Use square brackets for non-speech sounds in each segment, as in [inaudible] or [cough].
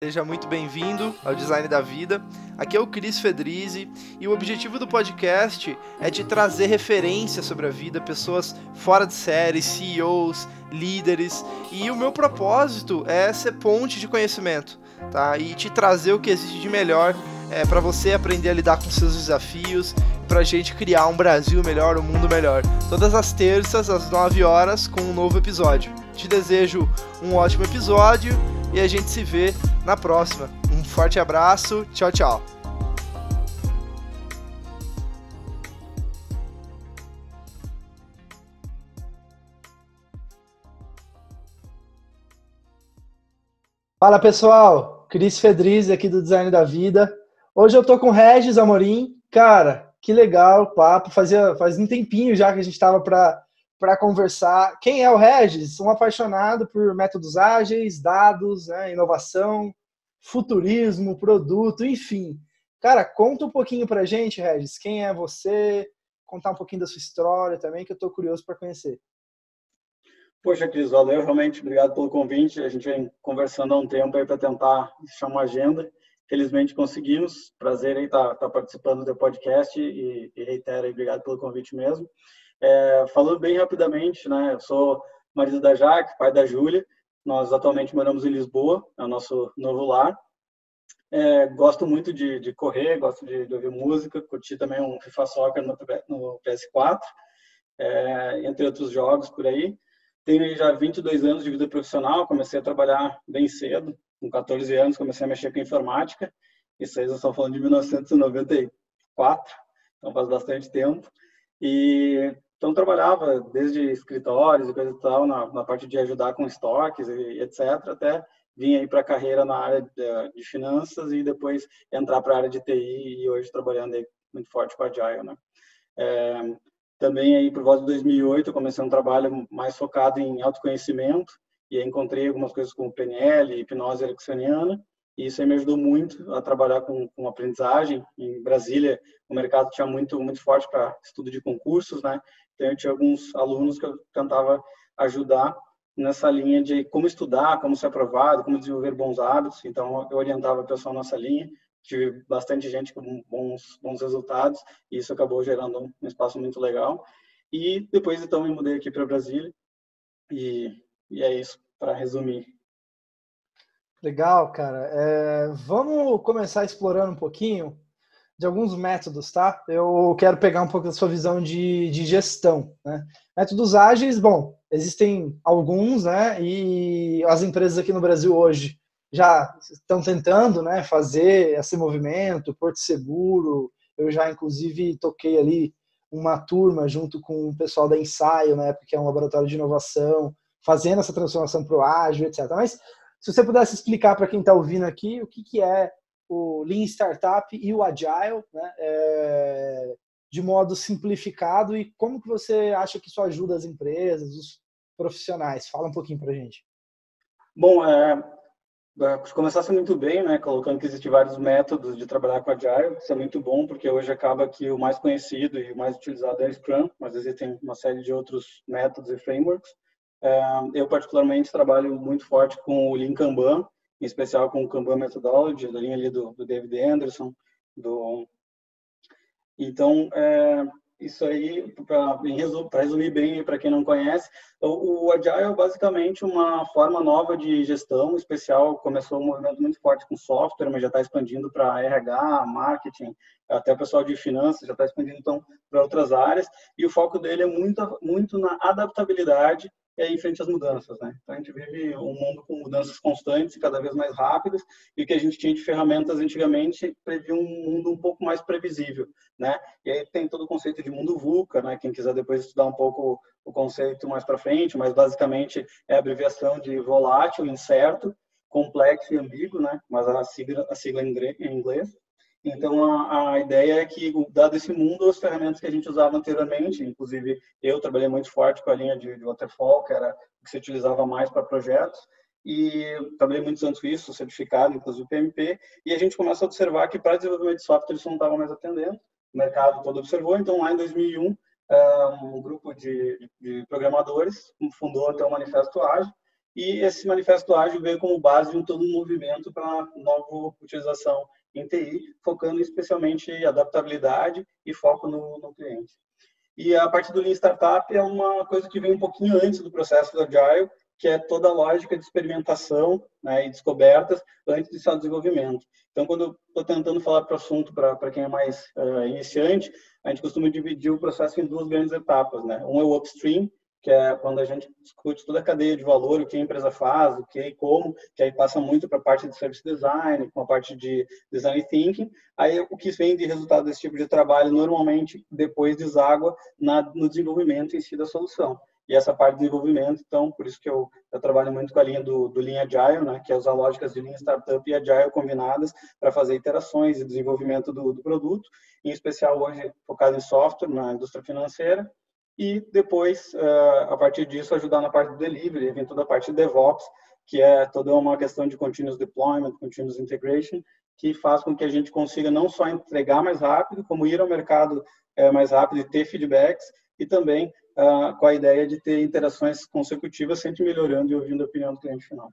Seja muito bem-vindo ao Design da Vida. Aqui é o Cris Fedrizzi e o objetivo do podcast é te trazer referências sobre a vida, pessoas fora de série, CEOs, líderes, e o meu propósito é ser ponte de conhecimento, tá? E te trazer o que existe de melhor é, para você aprender a lidar com seus desafios, para a gente criar um Brasil melhor, um mundo melhor. Todas as terças às 9 horas com um novo episódio. Te desejo um ótimo episódio e a gente se vê na próxima. Um forte abraço, tchau, tchau. Fala pessoal, Cris Fedriz aqui do Design da Vida. Hoje eu tô com Regis Amorim. Cara, que legal o papo. Fazia, faz um tempinho já que a gente estava para para conversar. Quem é o Regis? Um apaixonado por métodos ágeis, dados, né, inovação, futurismo, produto, enfim. Cara, conta um pouquinho para gente, Regis. Quem é você? Contar um pouquinho da sua história também, que eu estou curioso para conhecer. Poxa, Cris, valeu realmente. Obrigado pelo convite. A gente vem conversando há um tempo aí para tentar fechar uma agenda. Felizmente conseguimos. Prazer aí estar tá, tá participando do podcast e, e reitero aí, obrigado pelo convite mesmo. É, falando bem rapidamente, né, eu sou marido da Jaque, pai da Júlia, nós atualmente moramos em Lisboa, é o nosso novo lar. É, gosto muito de, de correr, gosto de, de, ouvir música, curti também um FIFA Soccer no, no PS4, é, entre outros jogos por aí. Tenho já 22 anos de vida profissional, comecei a trabalhar bem cedo, com 14 anos comecei a mexer com informática, isso aí nós estamos falando de 1994, então faz bastante tempo. E então, trabalhava desde escritórios e coisa e tal, na, na parte de ajudar com estoques e etc., até vim aí para a carreira na área de, de, finanças e depois entrar para a área de TI e hoje trabalhando aí muito forte com a Agile, né? É, também aí por volta de 2008 eu comecei um trabalho mais focado em autoconhecimento e encontrei algumas coisas como PNL, hipnose ericksoniana e isso aí me ajudou muito a trabalhar com, com aprendizagem. Em Brasília, o mercado tinha muito muito forte para estudo de concursos, né? Então, eu tinha alguns alunos que eu tentava ajudar nessa linha de como estudar, como ser aprovado, como desenvolver bons hábitos. Então, eu orientava o pessoal nessa linha. Tive bastante gente com bons, bons resultados e isso acabou gerando um espaço muito legal. E depois, então, me mudei aqui para Brasília e, e é isso, para resumir. Legal, cara. É, vamos começar explorando um pouquinho de alguns métodos, tá? Eu quero pegar um pouco da sua visão de, de gestão. Né? Métodos ágeis, bom, existem alguns, né? E as empresas aqui no Brasil hoje já estão tentando, né, fazer esse movimento, Porto Seguro. Eu já, inclusive, toquei ali uma turma junto com o pessoal da Ensaio, né, porque é um laboratório de inovação, fazendo essa transformação para o ágil, etc. Mas se você pudesse explicar para quem está ouvindo aqui o que, que é o Lean Startup e o Agile, né, é, de modo simplificado e como que você acha que isso ajuda as empresas, os profissionais? Fala um pouquinho para a gente. Bom, é, é começasse muito bem, né, colocando que existem vários métodos de trabalhar com Agile, isso é muito bom, porque hoje acaba que o mais conhecido e o mais utilizado é o Scrum, mas existem uma série de outros métodos e frameworks. É, eu, particularmente, trabalho muito forte com o Lean Kanban, em especial com o Kanban Methodology, da linha ali do, do David Anderson. Do... Então, é, isso aí, para resumir bem, para quem não conhece, o, o, Agile é basicamente uma forma nova de gestão, especial, começou um movimento muito forte com software, mas já está expandindo para RH, marketing, até o pessoal de finanças já está expandindo então para outras áreas, e o foco dele é muito, muito na adaptabilidade e aí frente às mudanças, né? Então a gente vive um mundo com mudanças constantes e cada vez mais rápidas e o que a gente tinha de ferramentas antigamente previa um mundo um pouco mais previsível, né? E aí tem todo o conceito de mundo VUCA, né? Quem quiser depois estudar um pouco o conceito mais para frente, mas basicamente é a abreviação de volátil, incerto, complexo e ambíguo, né? Mas a sigla, a sigla em inglês. Então, a, a, ideia é que, dado esse mundo, as ferramentas que a gente usava anteriormente, inclusive eu trabalhei muito forte com a linha de, de waterfall, que era que se utilizava mais para projetos, e trabalhei muitos anos com isso, certificado, inclusive PMP, e a gente começa a observar que para desenvolvimento de software isso não estava mais atendendo, o mercado todo observou, então lá em 2001, um grupo de, de programadores fundou até o Manifesto Ágil, e esse manifesto ágil veio como base de todo um movimento para nova utilização em TI, focando especialmente em adaptabilidade e foco no, no cliente. E a parte do Lean Startup é uma coisa que vem um pouquinho antes do processo do Agile, que é toda a lógica de experimentação né, e descobertas antes de seu desenvolvimento. Então, quando eu estou tentando falar para o assunto para quem é mais uh, iniciante, a gente costuma dividir o processo em duas grandes etapas. Né? Um é o upstream, que é quando a gente discute toda a cadeia de valor, o que a empresa faz, o que e como, que aí passa muito para a parte de service design, com a parte de design thinking. Aí o que vem de resultado desse tipo de trabalho normalmente depois deságua na, no desenvolvimento em si da solução. E essa parte de desenvolvimento, então, por isso que eu, eu trabalho muito com a linha do, do Agile, né, que é usar lógicas de Lean Startup e Agile combinadas para fazer iterações e desenvolvimento do, do produto, em especial hoje focado em software, na indústria financeira, e depois, eh, a partir disso, ajudar na parte do delivery, vem toda a parte de DevOps, que é toda uma questão de continuous deployment, continuous integration, que faz com que a gente consiga não só entregar mais rápido, como ir ao mercado eh, mais rápido e ter feedbacks, e também uh, com a ideia de ter interações consecutivas, sempre melhorando e ouvindo a opinião do cliente final.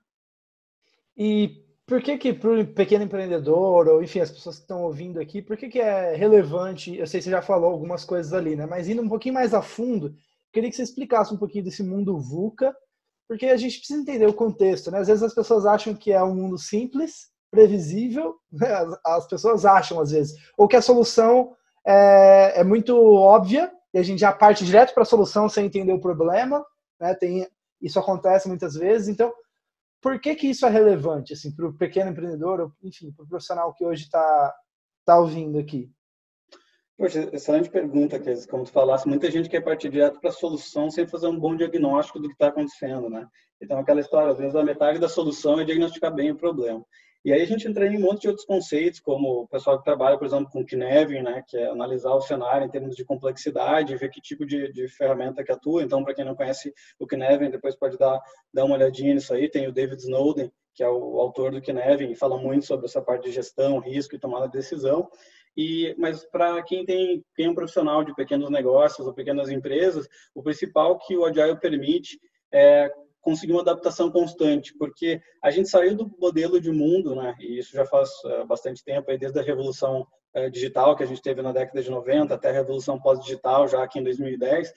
E por que que para o pequeno empreendedor, ou enfim, as pessoas que estão ouvindo aqui, por que que é relevante, eu sei que você já falou algumas coisas ali, né, mas indo um pouquinho mais a fundo, queria que você explicasse um pouquinho desse mundo VUCA, porque a gente precisa entender o contexto, né, às vezes as pessoas acham que é um mundo simples, previsível, [laughs] né? as, as, pessoas acham às vezes, ou que a solução é, é muito óbvia, e a gente já parte direto para a solução sem entender o problema, né, tem, isso acontece muitas vezes, então por que, que isso é relevante assim, para o pequeno empreendedor, ou, enfim, para o profissional que hoje está tá ouvindo aqui? Poxa, excelente pergunta, Cris. Como tu falasse, muita gente quer partir direto para a solução sem fazer um bom diagnóstico do que está acontecendo, né? Então, aquela história, às vezes, a metade da solução é diagnosticar bem o problema. E aí a gente entra em um monte de outros conceitos, como o pessoal que trabalha, por exemplo, com Knevin, né, que é analisar o cenário em termos de complexidade, ver que tipo de, de ferramenta que atua. Então, para quem não conhece o Knevin, depois pode dar, dar uma olhadinha nisso aí. Tem o David Snowden, que é o autor do Knevin, e fala muito sobre essa parte de gestão, risco e tomada de decisão. E, mas para quem tem, tem um profissional de pequenos negócios ou pequenas empresas, o principal que o Agile permite é conseguir uma adaptação constante, porque a gente saiu do modelo de mundo, né, e isso já faz uh, bastante tempo, aí, desde a revolução uh, digital que a gente teve na década de 90 até a revolução pós-digital, já aqui em 2010,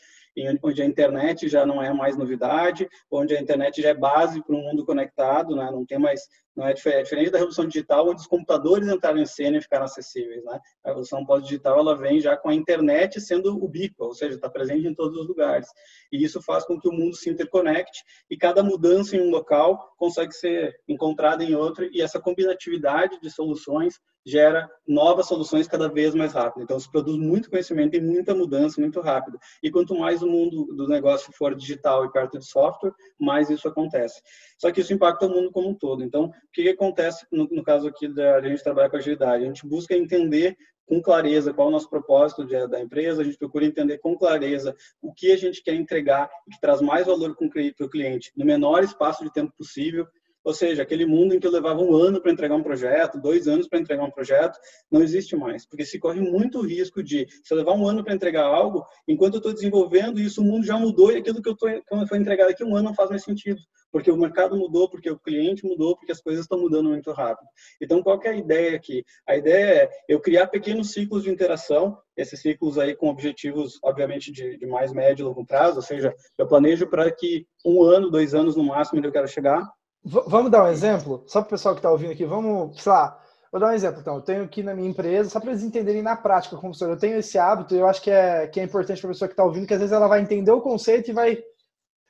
onde a internet já não é mais novidade, onde a internet já é base para um mundo conectado, né? não tem mais não é é diferente da revolução digital, onde os computadores entraram em cena e ficaram acessíveis. Né? A revolução pós-digital ela vem já com a internet sendo ubíqua, ou seja, está presente em todos os lugares. E isso faz com que o mundo se interconecte e cada mudança em um local consegue ser encontrada em outro e essa combinatividade de soluções gera novas soluções cada vez mais rápido. Então, se produz muito conhecimento e muita mudança muito rápido. E quanto mais o mundo do negócio for digital e perto de software, mais isso acontece. Só que isso impacta o mundo como um todo. Então, o que, que acontece no, no, caso aqui da gente trabalhar com agilidade? A gente busca entender com clareza qual é o nosso propósito de, da empresa, a gente procura entender com clareza o que a gente quer entregar que traz mais valor para o cliente no menor espaço de tempo possível ou seja, aquele mundo em que eu levava um ano para entregar um projeto, dois anos para entregar um projeto, não existe mais. Porque se corre muito risco de, se eu levar um ano para entregar algo, enquanto eu estou desenvolvendo isso, o mundo já mudou e aquilo que eu tô, quando foi entregado aqui um ano não faz mais sentido. Porque o mercado mudou, porque o cliente mudou, porque as coisas estão mudando muito rápido. Então, qual é a ideia aqui? A ideia é eu criar pequenos ciclos de interação, esses ciclos aí com objetivos, obviamente, de, de mais médio e longo prazo, ou seja, eu planejo para que um ano, dois anos no máximo eu quero chegar, vamos dar um exemplo? Só para o pessoal que está ouvindo aqui, vamos, sei lá, vou dar um exemplo. Então, eu tenho aqui na minha empresa, só para eles entenderem na prática como funciona. Eu tenho esse hábito, eu acho que é, que é importante para a pessoa que está ouvindo, que às vezes ela vai entender o conceito e vai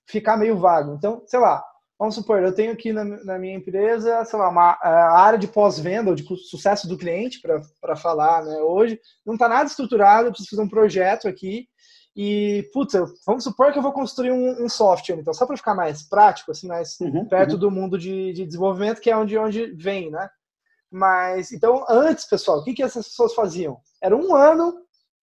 ficar meio vago. Então, sei lá, vamos supor, eu tenho aqui na, na minha empresa, sei lá, uma a área de pós-venda ou de sucesso do cliente, para falar né, hoje. Não está nada estruturado, eu preciso fazer um projeto aqui e, putz, vamos supor que eu vou construir um, um software, então, só para ficar mais prático, assim, mais uhum, perto uhum. do mundo de, de, desenvolvimento, que é onde, onde vem, né? Mas, então, antes, pessoal, o que, que essas pessoas faziam? Era um ano,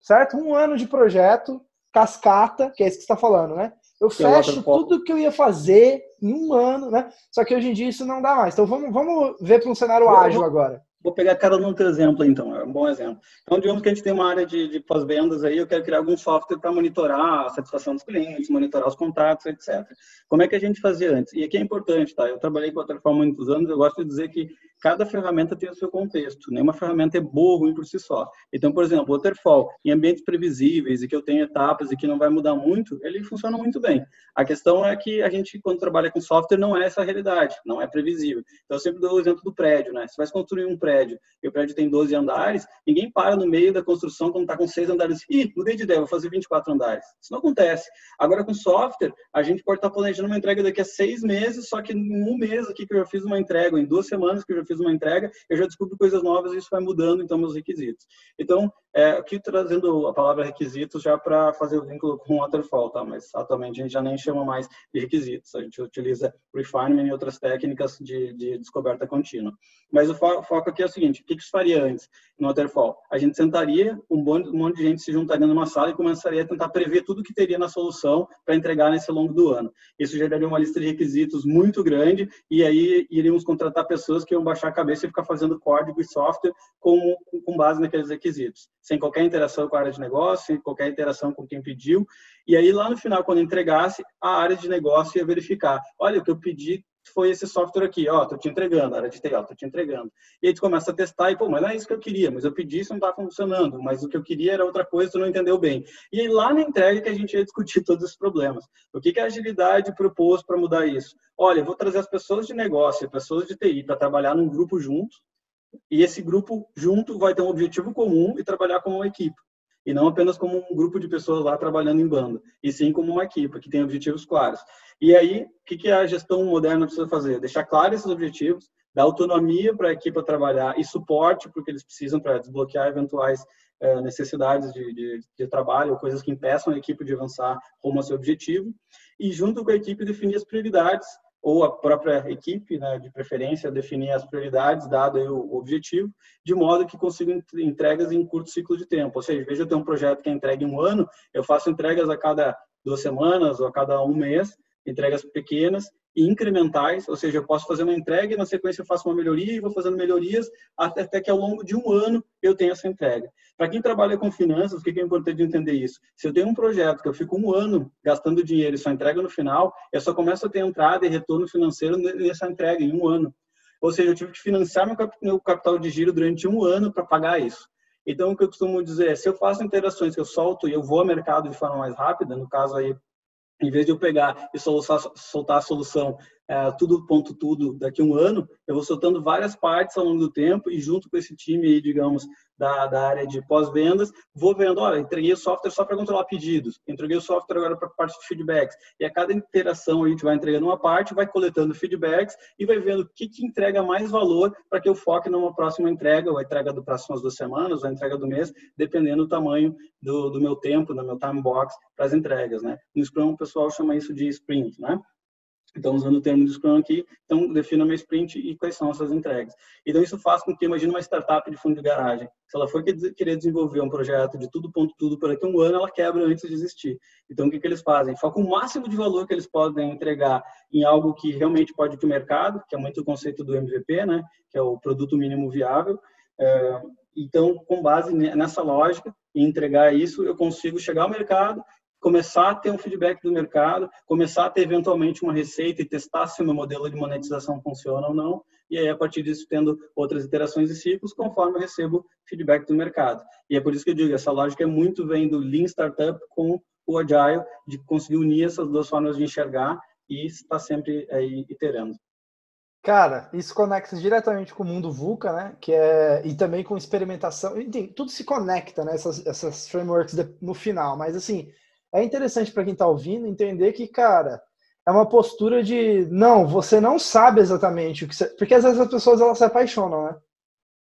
certo? Um ano de projeto, cascata, que é isso que você está falando, né? Eu que fecho tudo que eu ia fazer em um ano, né? Só que hoje em dia isso não dá mais. Então, vamos, vamos ver para um cenário ágil agora. Vou pegar cada um teu exemplo, então, é um bom exemplo. Então, digamos que a gente tem uma área de, de pós-vendas aí, eu quero criar algum software para monitorar a satisfação dos clientes, monitorar os contatos, etc. Como é que a gente fazia antes? E aqui é importante, tá? Eu trabalhei com a Waterfall há muitos anos, eu gosto de dizer que cada ferramenta tem o seu contexto, nenhuma ferramenta é boa ou ruim por si só. Então, por exemplo, o Waterfall, em ambientes previsíveis e que eu tenho etapas e que não vai mudar muito, ele funciona muito bem. A questão é que a gente, quando trabalha com software, não é essa a realidade, não é previsível. Então, eu sempre dou o exemplo do prédio, né? Você vai construir um prédio e o prédio tem 12 andares, ninguém para no meio da construção quando está com 6 andares. Ih, mudei de ideia, vou fazer 24 andares. Isso não acontece. Agora, com software, a gente pode estar tá planejando uma entrega daqui a seis meses, só que em um mês aqui que eu já fiz uma entrega, em duas semanas que eu já fiz uma entrega, eu já descubro coisas novas e isso vai mudando, então, meus requisitos. Então, é, aqui trazendo a palavra requisitos já para fazer o vínculo com waterfall, tá? Mas atualmente a gente já nem chama mais de requisitos, a gente utiliza refinement e outras técnicas de, de descoberta contínua. Mas o foco aqui é o seguinte: o que, que se faria antes no waterfall? A gente sentaria, um monte de gente se juntaria numa sala e começaria a tentar prever tudo que teria na solução para entregar nesse longo do ano. Isso geraria uma lista de requisitos muito grande e aí iríamos contratar pessoas que iam baixar a cabeça e ficar fazendo código e software com, com base naqueles requisitos, sem qualquer interação com a área de negócio, sem qualquer interação com quem pediu. E aí, lá no final, quando entregasse, a área de negócio ia verificar: olha, o que eu pedi foi esse software aqui, ó, tô te entregando, área de TI, ó, tô te entregando. E aí tu começa a testar e, pô, mas não é isso que eu queria, mas eu pedi isso não tá funcionando, mas o que eu queria era outra coisa, tu não entendeu bem. E aí lá na entrega que a gente ia discutir [laughs] todos os problemas. O que que a agilidade propôs para mudar isso? Olha, eu vou trazer as pessoas de negócio, pessoas de TI para trabalhar num grupo junto, e esse grupo junto vai ter um objetivo comum e trabalhar como uma equipe. E não apenas como um grupo de pessoas lá trabalhando em banda, e sim como uma equipe que tem objetivos claros. E aí, o que, que a gestão moderna precisa fazer? Deixar claros esses objetivos, dar autonomia para a equipe trabalhar e suporte para o que eles precisam para desbloquear eventuais eh, necessidades de, de, de, trabalho ou coisas que impeçam a equipe de avançar rumo ao seu objetivo. E junto com a equipe definir as prioridades ou a própria equipe, né, de preferência, definir as prioridades, dado o objetivo, de modo que consiga entregas em curto ciclo de tempo. Ou seja, veja eu tenho um projeto que é entregue em um ano, eu faço entregas a cada duas semanas ou a cada um mês, entregas pequenas e incrementais, ou seja, eu posso fazer uma entrega e na sequência eu faço uma melhoria e vou fazendo melhorias até, que ao longo de um ano eu tenha essa entrega. Para quem trabalha com finanças, o que é importante entender isso? Se eu tenho um projeto que eu fico um ano gastando dinheiro e só entrega no final, eu só começo a ter entrada e retorno financeiro nessa entrega em um ano. Ou seja, eu tive que financiar meu capital de giro durante um ano para pagar isso. Então, o que eu costumo dizer é, se eu faço interações que eu solto e eu vou ao mercado de forma mais rápida, no caso aí em vez de eu pegar e soltar, a solução é, tudo ponto tudo daqui a um ano, eu vou soltando várias partes ao longo do tempo e junto com esse time digamos, da, da área de pós-vendas, vou vendo, olha, entreguei o software só para controlar pedidos, entreguei o software agora para a parte de feedbacks. E a cada interação a gente vai entregando uma parte, vai coletando feedbacks e vai vendo o que, que entrega mais valor para que eu foque numa próxima entrega, ou a entrega do próximas duas semanas, ou a entrega do mês, dependendo do tamanho do, do meu tempo, do meu time box para as entregas, né? No Scrum o pessoal chama isso de sprint, né? Então, usando o termo do Scrum aqui, então defina uma sprint e quais são essas entregas. Então, isso faz com que, imagine uma startup de fundo de garagem. Se ela for querer desenvolver um projeto de tudo, ponto, tudo, por aqui um ano, ela quebra antes de existir. Então, o que, que eles fazem? Focam o máximo de valor que eles podem entregar em algo que realmente pode ir para o mercado, que é muito o conceito do MVP, né? que é o produto mínimo viável. É, então, com base nessa lógica, e entregar isso, eu consigo chegar ao mercado começar a ter um feedback do mercado, começar a ter eventualmente uma receita e testar se o meu modelo de monetização funciona ou não, e aí a partir disso tendo outras iterações e ciclos conforme eu recebo feedback do mercado. E é por isso que eu digo, essa lógica é muito vem do Lean Startup com o Agile, de conseguir unir essas duas formas de enxergar e estar sempre aí iterando. Cara, isso conecta diretamente com o mundo VUCA, né? Que é e também com experimentação. Enfim, tudo se conecta, né? Essas, essas frameworks no final. Mas assim, é interessante para quem está ouvindo entender que, cara, é uma postura de não, você não sabe exatamente o que você. Porque às vezes as pessoas elas se apaixonam, né?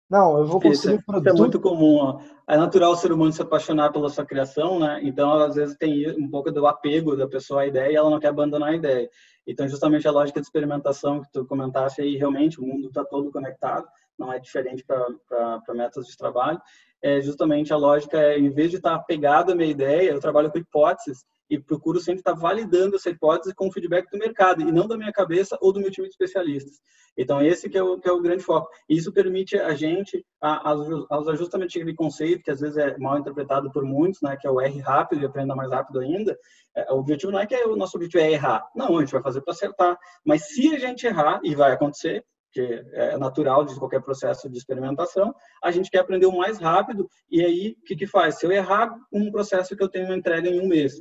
Não, eu vou construir isso, um produto. Isso é muito comum. Ó. É natural o ser humano se apaixonar pela sua criação, né? Então, às vezes, tem um pouco do apego da pessoa à ideia e ela não quer abandonar a ideia. Então, justamente a lógica de experimentação que tu comentaste aí, realmente, o mundo está todo conectado, não é diferente para métodos de trabalho. É justamente a lógica é, em vez de estar pegado à minha ideia, eu trabalho com hipóteses e procuro sempre estar validando essa hipótese com o feedback do mercado e não da minha cabeça ou do meu time de especialistas. Então, esse que é o, que é o grande foco. E isso permite a gente, aos ajustamentos de conceito, que às vezes é mal interpretado por muitos, né, que é o R rápido e aprenda mais rápido ainda, é, o objetivo não é que o nosso objetivo é errar. Não, a gente vai fazer para acertar. Mas se a gente errar, e vai acontecer, que é natural de qualquer processo de experimentação, a gente quer aprender o mais rápido, e aí o que, que faz? Se eu errar um processo que eu tenho uma entrega em um mês,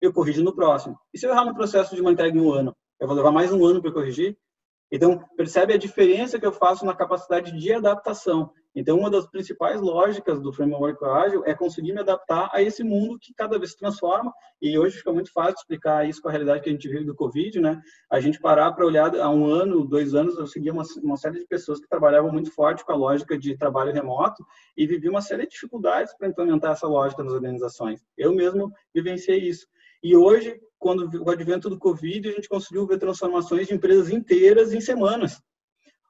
eu corrijo no próximo. E se eu errar no processo de uma entrega em um ano, eu vou levar mais um ano para corrigir? Então, percebe a diferença que eu faço na capacidade de adaptação. Então, uma das principais lógicas do framework ágil é conseguir me adaptar a esse mundo que cada vez se transforma. E hoje fica muito fácil explicar isso com a realidade que a gente vive do Covid, né? A gente parar para olhar há um ano, dois anos, eu seguia uma, uma, série de pessoas que trabalhavam muito forte com a lógica de trabalho remoto e vivi uma série de dificuldades para implementar essa lógica nas organizações. Eu mesmo vivenciei isso. E hoje, quando o advento do Covid, a gente conseguiu ver transformações de empresas inteiras em semanas.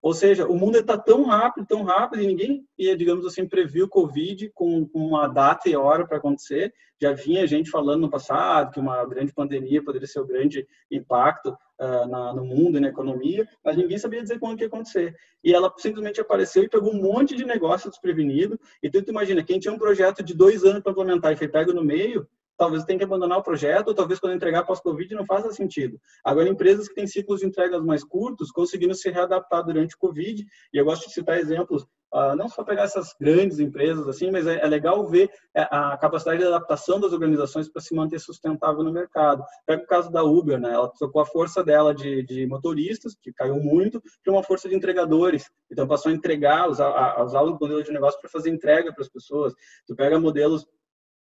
Ou seja, o mundo está tão rápido, tão rápido, e ninguém digamos assim, prever o Covid com uma data e hora para acontecer. Já vinha gente falando no passado que uma grande pandemia poderia ser o um grande impacto uh, na, no mundo e na economia, mas ninguém sabia dizer quando que ia acontecer. E ela simplesmente apareceu e pegou um monte de negócio desprevenido. E tu, tu imagina, quem tinha um projeto de dois anos para implementar e foi pego no meio, talvez tenha que abandonar o projeto, ou talvez quando entregar pós-Covid não faça sentido. Agora, empresas que têm ciclos de entregas mais curtos conseguiram se readaptar durante o Covid, e eu gosto de citar exemplos, uh, não só pegar essas grandes empresas assim, mas é, é legal ver é, a capacidade de adaptação das organizações para se manter sustentável no mercado. Pega o caso da Uber, né? ela trocou a força dela de, de motoristas, que caiu muito, para uma força de entregadores. Então, passou a entregar, usar, a, usar o modelo de negócio para fazer entrega para as pessoas. Tu pega modelos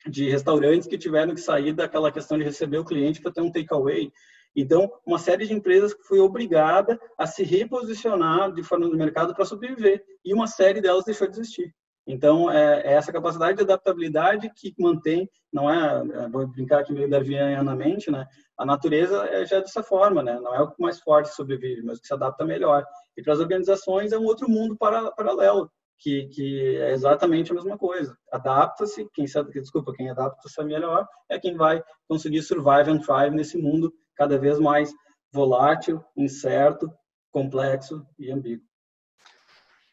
de restaurantes que tiveram que sair daquela questão de receber o cliente para ter um takeaway. Então, uma série de empresas que foi obrigada a se reposicionar de forma no mercado para sobreviver, e uma série delas deixou de existir. Então, é, é, essa capacidade de adaptabilidade que mantém, não é, é vou brincar aqui meio darwinianamente, né? A natureza é já dessa forma, né? Não é o que mais forte sobrevive, mas o que se adapta melhor. E para as organizações é um outro mundo para, paralelo que, que é exatamente a mesma coisa. Adapta-se, quem sabe, desculpa, quem adapta-se melhor é quem vai conseguir survive and thrive nesse mundo cada vez mais volátil, incerto, complexo e ambíguo.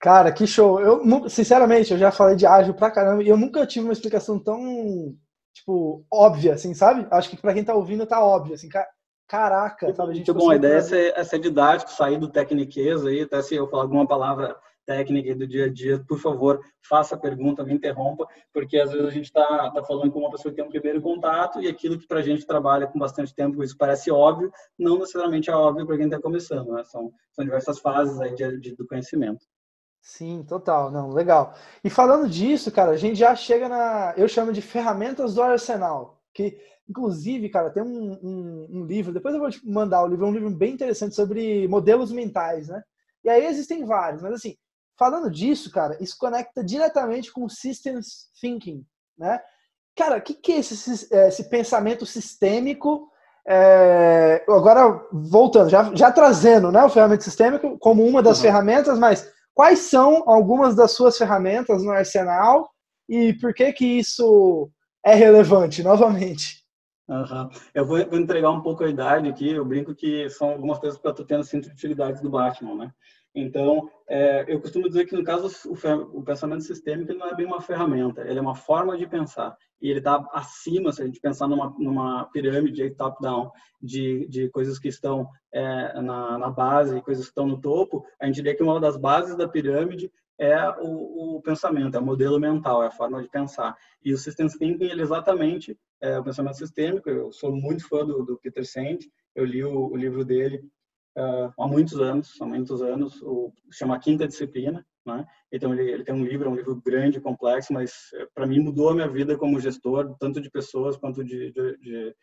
Cara, que show! Eu, sinceramente, eu já falei de ágil pra caramba e eu nunca tive uma explicação tão, tipo, óbvia, assim, sabe? Acho que pra quem tá ouvindo tá óbvio, assim, caraca, sabe? A gente Muito bom, a ideia é ser, é ser didático, sair do tecniquez aí, até se eu falar alguma palavra técnica do dia a dia, por favor, faça a pergunta, me interrompa, porque às vezes a gente está tá falando com uma pessoa que tem um primeiro contato e aquilo que para a gente trabalha com bastante tempo, isso parece óbvio, não necessariamente é óbvio para quem está começando, né? são, são diversas fases aí de, de, do conhecimento. Sim, total, não, legal. E falando disso, cara, a gente já chega na, eu chamo de ferramentas do arsenal, que inclusive, cara, tem um, um, um livro, depois eu vou te mandar o livro, é um livro bem interessante sobre modelos mentais, né? E aí existem vários, mas assim, falando disso, cara, isso conecta diretamente com systems thinking, né? Cara, o que, que é esse, é, esse pensamento sistêmico? É, agora, voltando, já, já trazendo né, o ferramenta sistêmico como uma das uhum. ferramentas, mas quais são algumas das suas ferramentas no arsenal e por que que isso é relevante, [laughs] novamente? Uhum. Eu vou, vou, entregar um pouco a idade aqui, eu brinco que são algumas coisas que eu estou tendo cinto de utilidades do Batman, né? Então, é, eu costumo dizer que, no caso, o, o pensamento sistêmico não é bem uma ferramenta, ele é uma forma de pensar. E ele está acima, se a gente pensar numa, numa pirâmide top-down, de, de coisas que estão é, na, na base e coisas que estão no topo, a gente diria que uma das bases da pirâmide é o, o, pensamento, é o modelo mental, é a forma de pensar. E o Systems Thinking, ele exatamente é o pensamento sistêmico. Eu sou muito fã do, do Peter Sand, eu li o, o livro dele uh, há muitos anos, há muitos anos, o chama Quinta Disciplina, né? Então ele, ele tem um livro, é um livro grande, complexo, mas eh, para mim mudou a minha vida como gestor, tanto de pessoas quanto de, de, de,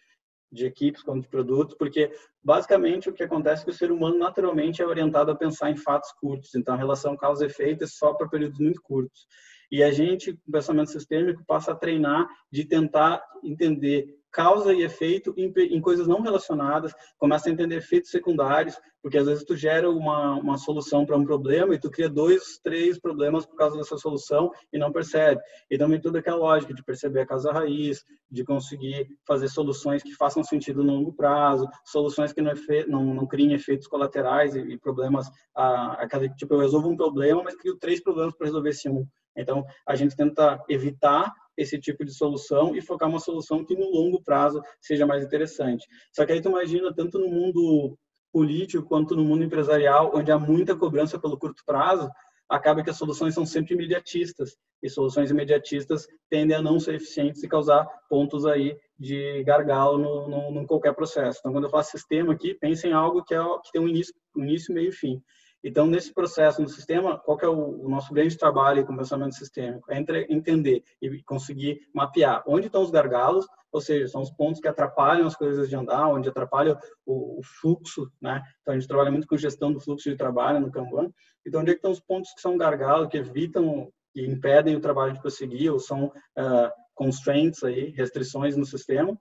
de equipes, quanto de produtos, porque basicamente o que acontece é que o ser humano naturalmente é orientado a pensar em fatos curtos, então a relação causa-efeito é só para períodos muito curtos. E a gente, com pensamento sistêmico, passa a treinar de tentar entender causa e efeito em, em, coisas não relacionadas, começa a entender efeitos secundários, porque às vezes tu gera uma, uma solução para um problema e tu cria dois, três problemas por causa dessa solução e não percebe. E também toda aquela lógica de perceber a causa raiz, de conseguir fazer soluções que façam sentido no longo prazo, soluções que não, efe, não, não criem efeitos colaterais e, e problemas, a, a, tipo, eu resolvo um problema, mas crio três problemas para resolver esse um. Então, a gente tenta evitar esse tipo de solução e focar uma solução que no longo prazo seja mais interessante. Só que aí tu imagina tanto no mundo político quanto no mundo empresarial, onde há muita cobrança pelo curto prazo, acaba que as soluções são sempre imediatistas e soluções imediatistas tendem a não ser eficientes e causar pontos aí de gargalo no, no, no qualquer processo. Então, quando eu faço sistema aqui, pense em algo que, é, que tem um início, um início, meio e fim. Então, nesse processo no sistema, qual que é o, o nosso grande trabalho com pensamento sistêmico? É entre, entender e conseguir mapear onde estão os gargalos, ou seja, são os pontos que atrapalham as coisas de andar, onde atrapalha o, o fluxo, né? Então, a gente trabalha muito com gestão do fluxo de trabalho no Kanban. Então, onde é estão os pontos que são gargalos, que evitam, que impedem o trabalho de prosseguir, ou são uh, constraints aí, restrições no sistema?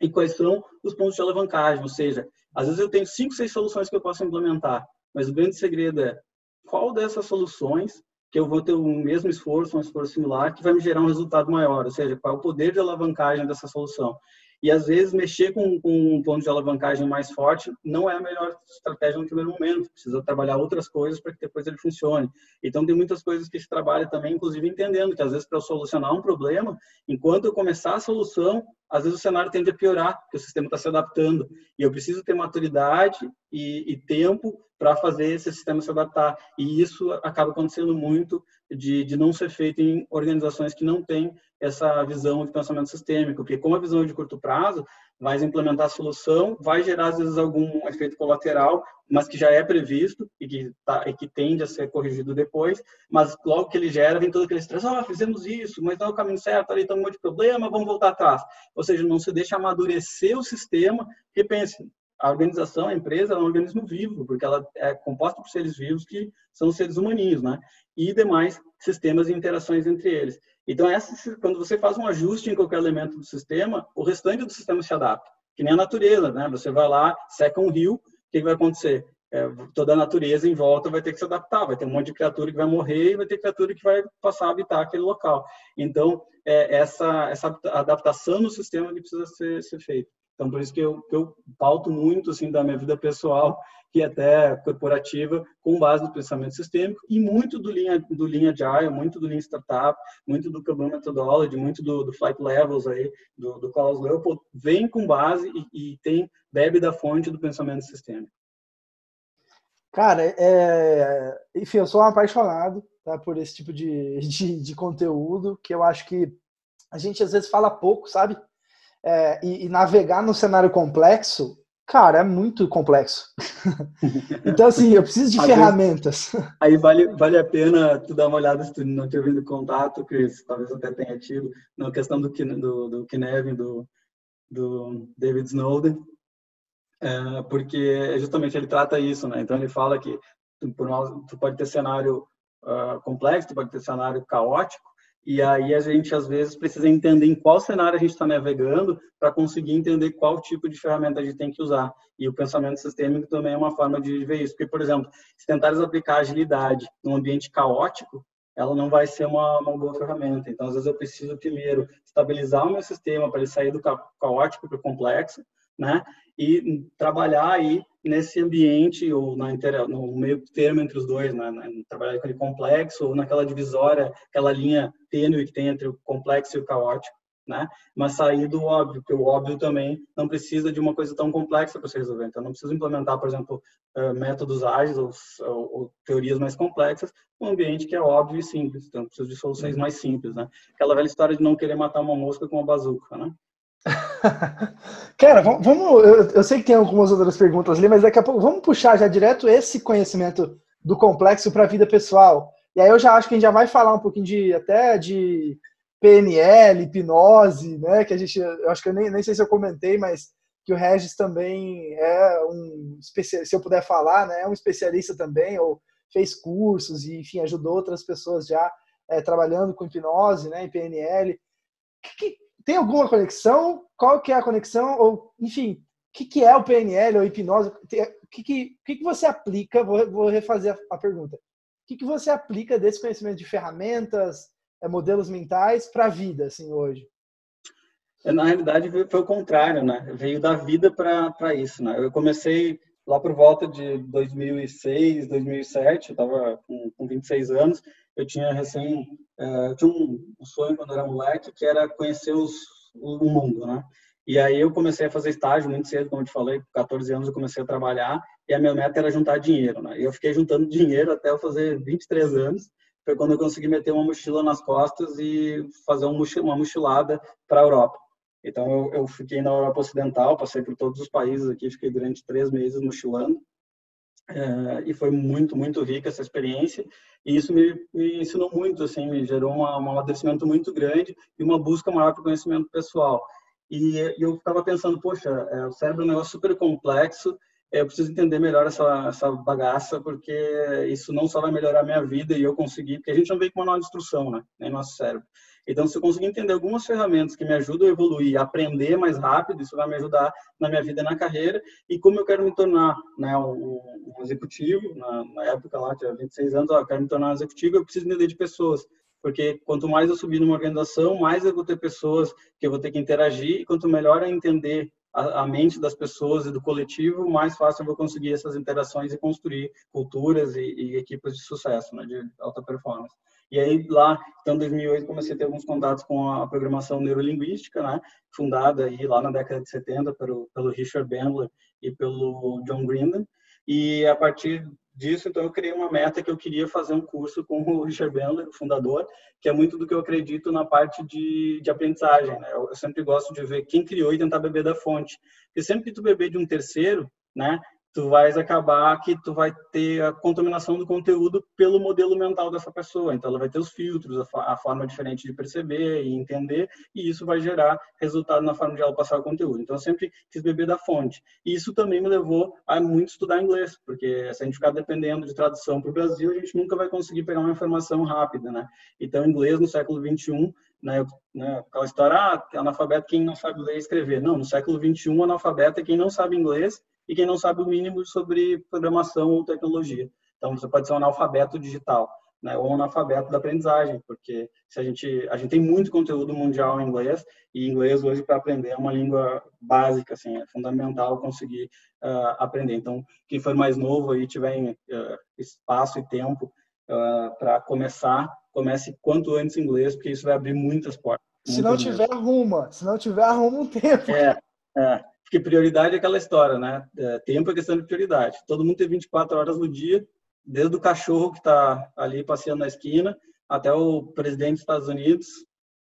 E quais são os pontos de alavancagem, ou seja, às vezes eu tenho cinco, seis soluções que eu posso implementar, mas o grande segredo é qual dessas soluções que eu vou ter o mesmo esforço, um esforço similar, que vai me gerar um resultado maior, ou seja, qual é o poder de alavancagem dessa solução. E às vezes mexer com, com, um ponto de alavancagem mais forte não é a melhor estratégia no primeiro momento. Precisa trabalhar outras coisas para que depois ele funcione. Então tem muitas coisas que se trabalha também, inclusive entendendo que às vezes para solucionar um problema, enquanto eu começar a solução, às vezes o cenário tende a piorar, porque o sistema está se adaptando. E eu preciso ter maturidade e, e tempo para fazer esse sistema se adaptar. E isso acaba acontecendo muito de, de não ser feito em organizações que não têm essa visão de pensamento sistêmico, porque como a visão de curto prazo, vai implementar a solução, vai gerar às vezes algum efeito colateral, mas que já é previsto e que, tá, e que tende a ser corrigido depois, mas logo que ele gera, vem todo aquele estresse, ah, fizemos isso, mas não é o caminho certo, ali está um monte de problema, vamos voltar atrás. Ou seja, não se deixa amadurecer o sistema, repense, a organização, a empresa, é um organismo vivo, porque ela é composta por seres vivos que são seres humaninhos, né? E demais sistemas e interações entre eles. Então, essa, quando você faz um ajuste em qualquer elemento do sistema, o restante do sistema se adapta. Que nem a natureza, né? Você vai lá, seca um rio, o que vai acontecer? É, toda a natureza em volta vai ter que se adaptar, vai ter um monte de criatura que vai morrer e vai ter criatura que vai passar a habitar aquele local. Então, é, essa, essa adaptação no sistema que precisa ser, ser feita. Então, por isso que eu, que eu pauto muito assim, da minha vida pessoal e até corporativa com base no pensamento sistêmico e muito do linha do linha agile, muito do linha startup, muito do Kanban methodology, muito do, do flight levels aí do, do Klaus Leopold vem com base e, e tem bebe da fonte do pensamento sistêmico. Cara, é... enfim, eu sou um apaixonado tá, por esse tipo de, [laughs] de, de conteúdo que eu acho que a gente às vezes fala pouco, sabe? É, e, e, navegar no cenário complexo, cara, é muito complexo. [laughs] então, assim, eu preciso de Às ferramentas. Aí vale, vale a pena tu dar uma olhada se tu não tiver vindo contato, Cris, talvez até tenha tido, na questão do, do, do Kinevin, do, do David Snowden, é, porque justamente ele trata isso, né? Então ele fala que tu, tu pode ter cenário uh, complexo, tu pode ter cenário caótico, e aí a gente às vezes precisa entender em qual cenário a gente está navegando para conseguir entender qual tipo de ferramenta a gente tem que usar. E o pensamento sistêmico também é uma forma de ver isso. Porque, por exemplo, se tentares aplicar agilidade num ambiente caótico, ela não vai ser uma, uma boa ferramenta. Então, às vezes eu preciso primeiro estabilizar o meu sistema para ele sair do caótico para o complexo, né? E trabalhar aí nesse ambiente ou na inter... no meio termo entre os dois, né? trabalhar com ele complexo ou naquela divisória, aquela linha tênue que tem entre o complexo e o caótico, né? Mas sair do óbvio, porque o óbvio também não precisa de uma coisa tão complexa para se resolver. Então, não precisa implementar, por exemplo, eh, métodos ágeis ou, ou, ou teorias mais complexas um ambiente que é óbvio e simples. Então, precisa de soluções mais simples, né? Aquela velha história de não querer matar uma mosca com uma bazuca, né? [laughs] Cara, vamos. Eu, eu, sei que tem algumas outras perguntas ali, mas daqui a pouco vamos puxar já direto esse conhecimento do complexo para a vida pessoal. E aí eu já acho que a gente já vai falar um pouquinho de até de PNL, hipnose, né? Que a gente, eu acho que eu nem, nem sei se eu comentei, mas que o Regis também é um se eu puder falar, né? É um especialista também, ou fez cursos e, enfim, ajudou outras pessoas já é, trabalhando com hipnose, né? Em PNL. Que, tem alguma conexão? Qual que é a conexão? Ou, enfim, o que, que é o PNL ou hipnose? O que, que, que, você aplica? Vou, vou refazer a, a pergunta. O que, que você aplica desse conhecimento de ferramentas, é, modelos mentais para a vida, assim, hoje? É, na realidade, foi o contrário, né? Veio da vida para isso, né? Eu comecei lá por volta de 2006, 2007, eu estava com, com 26 anos, eu tinha recém, uh, tinha um, sonho quando era moleque, que era conhecer os, o mundo, né? E aí eu comecei a fazer estágio muito cedo, como eu te falei, com 14 anos eu comecei a trabalhar, e a minha meta era juntar dinheiro, né? E eu fiquei juntando dinheiro até eu fazer 23 anos, foi quando eu consegui meter uma mochila nas costas e fazer uma mochilada para a Europa. Então, eu, eu, fiquei na Europa Ocidental, passei por todos os países aqui, fiquei durante três meses mochilando. É, e foi muito, muito rica essa experiência. E isso me, me ensinou muito, assim, me gerou uma, um amadurecimento muito grande e uma busca maior para conhecimento pessoal. E, e eu ficava pensando, poxa, é, o cérebro é um negócio super complexo, eu preciso entender melhor essa, essa bagaça, porque isso não só vai melhorar a minha vida e eu conseguir, porque a gente não veio com manual de instrução, né, nem nosso cérebro. Então, se eu conseguir entender algumas ferramentas que me ajudam a evoluir, aprender mais rápido, isso vai me ajudar na minha vida e na carreira. E como eu quero me tornar né, um, um executivo, na, na, época lá, tinha 26 anos, ó, eu quero me tornar um executivo, eu preciso entender de pessoas. Porque quanto mais eu subir numa organização, mais eu vou ter pessoas que eu vou ter que interagir, e quanto melhor eu entender a, a mente das pessoas e do coletivo, mais fácil eu vou conseguir essas interações e construir culturas e, e equipes de sucesso, né, de alta performance. E aí lá, então, em 2008, comecei a ter alguns contatos com a programação neurolinguística, né, fundada aí lá na década de 70 pelo, pelo Richard Bandler e pelo John Grindon. E a partir disso, então, eu criei uma meta que eu queria fazer um curso com o [laughs] Richard Bandler, o fundador, que é muito do que eu acredito na parte de, de aprendizagem. Né? Eu, eu sempre gosto de ver quem criou e tentar beber da fonte. Porque sempre que tu beber de um terceiro, né, tu vais acabar que tu vai ter a contaminação do conteúdo pelo modelo mental dessa pessoa. Então, ela vai ter os filtros, a, a, forma diferente de perceber e entender, e isso vai gerar resultado na forma de ela passar o conteúdo. Então, eu sempre quis beber da fonte. E isso também me levou a muito estudar inglês, porque se a gente ficar dependendo de tradução para o Brasil, a gente nunca vai conseguir pegar uma informação rápida, né? Então, inglês no século 21 né, né, aquela história, ah, analfabeto quem não sabe ler e escrever. Não, no século 21, analfabeto é quem não sabe inglês e quem não sabe o mínimo sobre programação ou tecnologia. Então, você pode ser um analfabeto digital, né, ou um analfabeto da aprendizagem, porque se a gente a gente tem muito conteúdo mundial em inglês e inglês hoje para aprender é uma língua básica, assim, é fundamental conseguir uh, aprender. Então, quem for mais novo aí tiver uh, espaço e tempo uh, para começar, comece quanto antes inglês, porque isso vai abrir muitas portas. Se não tiver, arruma. Se não tiver, arruma um tempo. É, é. Porque prioridade é aquela história, né? É, tempo é questão de prioridade. Todo mundo tem 24 horas no dia, desde o cachorro que está ali passeando na esquina até o presidente dos Estados Unidos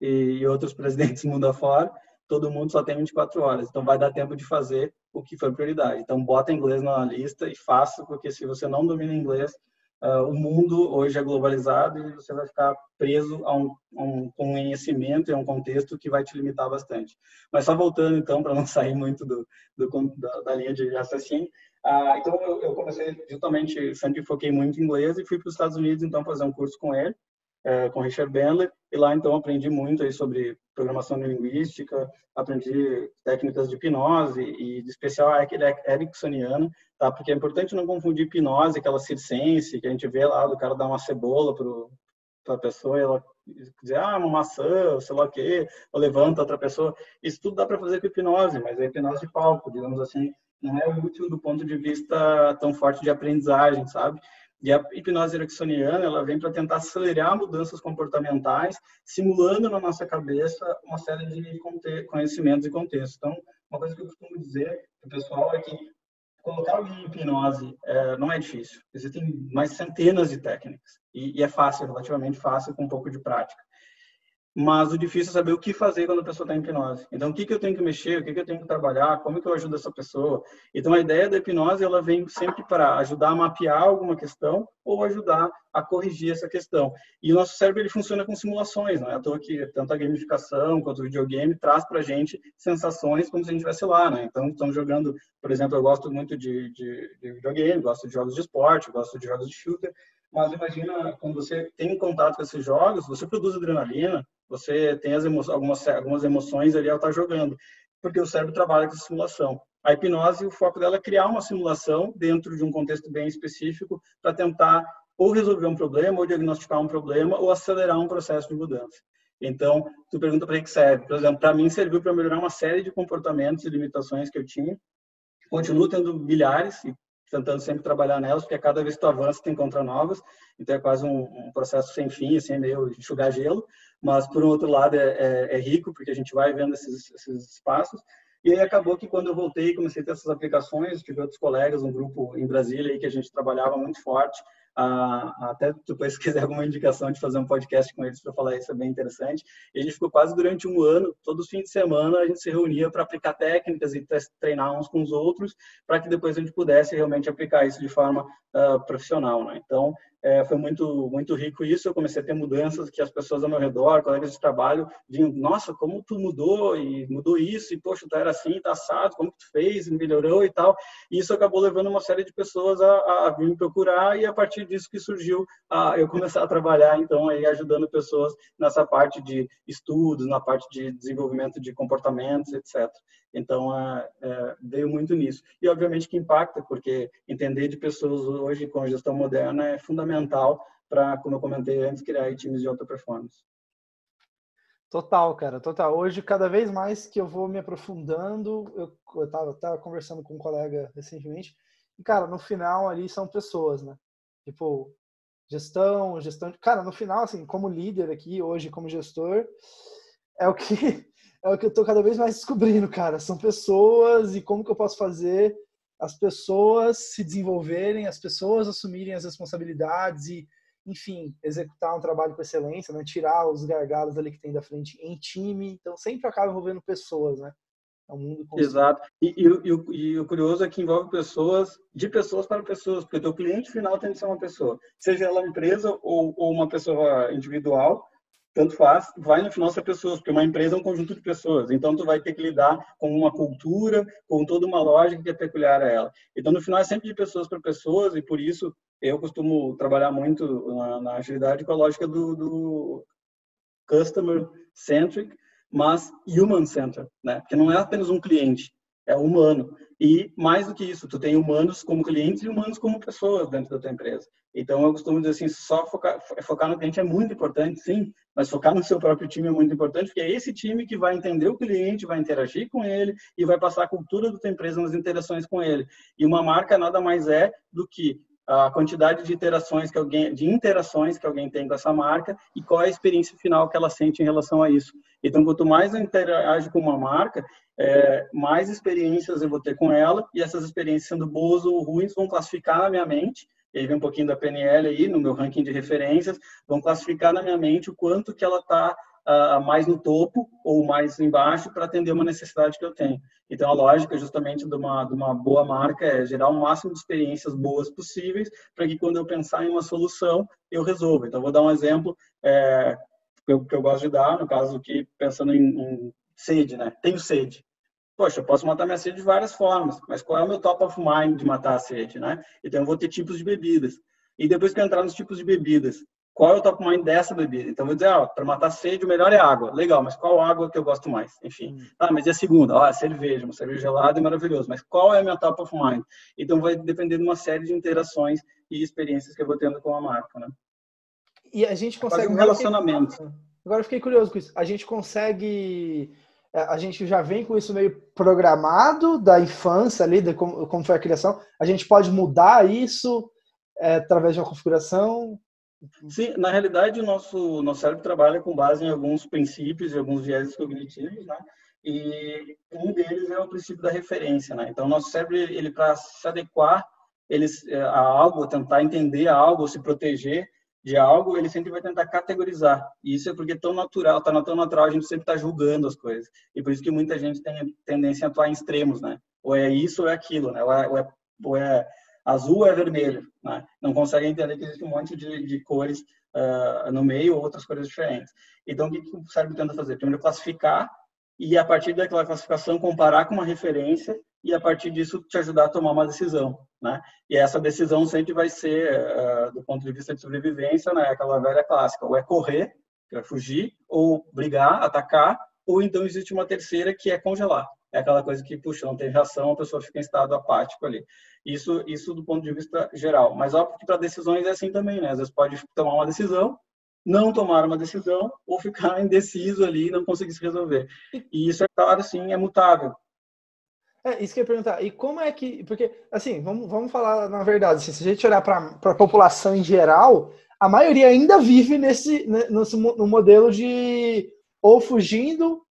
e outros [laughs] presidentes do mundo afora, todo mundo só tem 24 horas. Então vai dar tempo de fazer o que foi prioridade. Então bota inglês na lista e faça, porque se você não domina inglês, Uh, o mundo hoje é globalizado e você vai ficar preso a um, um conhecimento e a um contexto que vai te limitar bastante. Mas só voltando, então, para não [laughs] sair muito do, do da, da, linha de raciocínio, uh, então eu, eu, comecei justamente, sempre foquei muito em inglês e fui para os Estados Unidos, então, fazer um curso com ele, uh, com Richard Bandler, e lá, então, aprendi muito aí sobre programação linguística, aprendi técnicas de hipnose e, de especial, a ericksoniana, tá? Porque é importante não confundir hipnose, aquela circense que a gente vê lá do cara dar uma cebola para a pessoa e ela dizer, ah, uma maçã, sei lá o quê, ou levanta outra pessoa. Isso tudo dá para fazer com hipnose, mas é hipnose de palco, digamos assim, não é útil do ponto de vista tão forte de aprendizagem, sabe? E a hipnose ericksoniana, ela vem para tentar acelerar mudanças comportamentais, simulando na nossa cabeça uma série de conhecimentos e contextos. Então, uma coisa que eu costumo dizer para o pessoal é que colocar alguém em hipnose é, não é difícil. Existem mais centenas de técnicas e, e, é fácil, relativamente fácil, com um pouco de prática. Mas o difícil é saber o que fazer quando a pessoa está em hipnose. Então, o que, que eu tenho que mexer, o que, que eu tenho que trabalhar, como que eu ajudo essa pessoa. Então, a ideia da hipnose, ela vem sempre para ajudar a mapear alguma questão ou ajudar a corrigir essa questão. E o nosso cérebro, ele funciona com simulações, não é à toa que tanto a gamificação quanto o videogame traz para a gente sensações como se a gente estivesse lá, né? Então, estamos jogando, por exemplo, eu gosto muito de, de, de videogame, gosto de jogos de esporte, gosto de jogos de shooter, mas imagina quando você tem contato com esses jogos, você produz adrenalina, você tem emo algumas, algumas emoções ali ao estar jogando, porque o cérebro trabalha com simulação. A hipnose, o foco dela é criar uma simulação dentro de um contexto bem específico para tentar ou resolver um problema, ou diagnosticar um problema, ou acelerar um processo de mudança. Então, tu pergunta para que serve. Por exemplo, para mim serviu para melhorar uma série de comportamentos e limitações que eu tinha. Continuo tendo milhares e tentando sempre trabalhar nelas, porque cada vez que tu avança, tu encontra novas. Então, é quase um, um processo sem fim, assim, é meio enxugar gelo. Mas, por um outro lado, é, é, é rico, porque a gente vai vendo esses, esses espaços. E aí acabou que quando eu voltei, comecei a ter essas aplicações, tive outros colegas, um grupo em Brasília aí que a gente trabalhava muito forte até depois [laughs] se quiser alguma indicação de fazer um podcast com eles para falar isso é bem interessante. E a gente ficou quase durante um ano, todos os fins de semana a gente se reunia para aplicar técnicas e treinar uns com os outros, para que depois a gente pudesse realmente aplicar isso de forma uh, profissional. Né? Então é, foi muito muito rico isso. Eu comecei a ter mudanças que as pessoas ao meu redor, colegas de trabalho, vinham, nossa, como tu mudou e mudou isso e poxa, tu era assim, tá assado, como tu fez, melhorou e tal. E isso acabou levando uma série de pessoas a, a vir me procurar e a partir disso que surgiu a eu começar a trabalhar então aí ajudando pessoas nessa parte de estudos, na parte de desenvolvimento de comportamentos, etc. Então, é, veio muito nisso. E, obviamente, que impacta, porque entender de pessoas hoje com gestão moderna é fundamental para, como eu comentei antes, criar times de alta performance. Total, cara, total. Hoje, cada vez mais que eu vou me aprofundando, eu, estava tava, conversando com um colega recentemente, e, cara, no final ali são pessoas, né? Tipo, gestão, gestão. Cara, no final, assim, como líder aqui, hoje como gestor, é o que é o que eu tô cada vez mais descobrindo, cara. São pessoas e como que eu posso fazer as pessoas se desenvolverem, as pessoas assumirem as responsabilidades e, enfim, executar um trabalho com excelência, né? Tirar os gargalos ali que tem da frente em time. Então, sempre acaba envolvendo pessoas, né? É um mundo Exato. E, e, e, e, o curioso é que envolve pessoas, de pessoas para pessoas, porque o teu cliente final tem que ser uma pessoa, seja ela empresa ou, ou uma pessoa individual, tanto faz, vai no final ser pessoas, porque uma empresa é um conjunto de pessoas, então tu vai ter que lidar com uma cultura, com toda uma lógica que é peculiar a ela. Então no final é sempre de pessoas para pessoas e por isso eu costumo trabalhar muito na, na agilidade com a lógica do, do customer centric, mas human centered, né? Porque não é apenas um cliente, é humano. E mais do que isso, tu tem humanos como clientes e humanos como pessoas dentro da tua empresa. Então eu costumo dizer assim, só focar, focar no cliente é muito importante, sim, mas focar no seu próprio time é muito importante, porque é esse time que vai entender o cliente, vai interagir com ele e vai passar a cultura da tua empresa nas interações com ele. E uma marca nada mais é do que a quantidade de interações que alguém de interações que alguém tem com essa marca e qual é a experiência final que ela sente em relação a isso. Então, quanto mais eu interajo com uma marca, é, mais experiências eu vou ter com ela e essas experiências sendo boas ou ruins vão classificar na minha mente. E vem um pouquinho da PNL aí no meu ranking de referências, vão classificar na minha mente o quanto que ela está uh, mais no topo ou mais embaixo para atender uma necessidade que eu tenho. Então, a lógica justamente de uma, de uma boa marca é gerar o máximo de experiências boas possíveis para que quando eu pensar em uma solução, eu resolva. Então, vou dar um exemplo é, que, eu, que eu gosto de dar, no caso aqui, pensando em, em sede, né? Tenho sede. Poxa, eu posso matar minha sede de várias formas, mas qual é o meu top of mind de matar a sede, né? Então, eu vou ter tipos de bebidas. E depois que eu entrar nos tipos de bebidas, qual é o top mind dessa bebida? Então, vou dizer, ah, para matar sede, o melhor é água. Legal, mas qual água que eu gosto mais? Enfim. Hum. Ah, mas e a segunda? Ah, cerveja. Uma cerveja gelada é maravilhoso. Mas qual é a minha top of mind? Então, vai depender de uma série de interações e experiências que eu vou tendo com a marca, né? E a gente consegue... um relacionamento. Agora eu fiquei curioso com isso. A gente consegue... É, a gente já vem com isso meio programado da infância ali, de como, como foi a criação. A gente pode mudar isso é, através de uma configuração? Sim, na realidade, o nosso, nosso cérebro trabalha com base em alguns princípios e alguns viéses cognitivos, né? E um deles é o princípio da referência, né? Então, nosso cérebro, ele para se adequar ele, é, a algo, tentar entender algo, se proteger de algo, ele sempre vai tentar categorizar. E isso é porque é tão natural, tá tão natural, a gente sempre está julgando as coisas. E por isso que muita gente tem tendência a atuar em extremos, né? Ou é isso ou é aquilo, né? Ou é, ou é, ou é azul é vermelho, né? Não consegue entender que existe um monte de, de cores uh, no meio ou outras cores diferentes. Então, o que, que o cérebro tenta fazer? Primeiro, classificar e, a partir daquela classificação, comparar com uma referência e a partir disso te ajudar a tomar uma decisão, né? E essa decisão sempre vai ser, uh, do ponto de vista de sobrevivência, né, aquela velha clássica, ou é correr, que é fugir, ou brigar, atacar, ou então existe uma terceira que é congelar. É aquela coisa que, puxa, não tem reação, a pessoa fica em estado apático ali. Isso, isso do ponto de vista geral. Mas óbvio que para decisões é assim também, né? Às vezes pode tomar uma decisão, não tomar uma decisão ou ficar [laughs] indeciso ali e não conseguir se resolver. E isso é claro, sim, é mutável. É, isso que eu ia perguntar. E como é que. Porque, assim, vamos, vamos falar na verdade. Assim, se a gente olhar para a população em geral, a maioria ainda vive nesse, nesse no modelo de ou fugindo,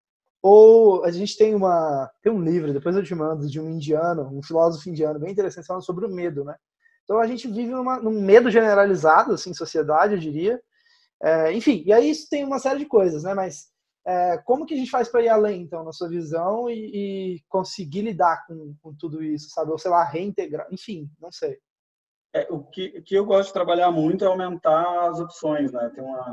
ou a gente tem uma tem um livro, depois eu te mando, de um indiano, um filósofo indiano bem interessante, falando sobre o medo, né? Então a gente vive numa, num medo generalizado, assim, sociedade, eu diria. É, enfim, e aí isso tem uma série de coisas, né? Mas é, como que a gente faz para ir além, então, na sua visão e, e conseguir lidar com, com, tudo isso, sabe? Ou sei lá, reintegrar, enfim, não sei. É, o, que, que eu gosto de trabalhar muito é aumentar as opções, né? Tem uma,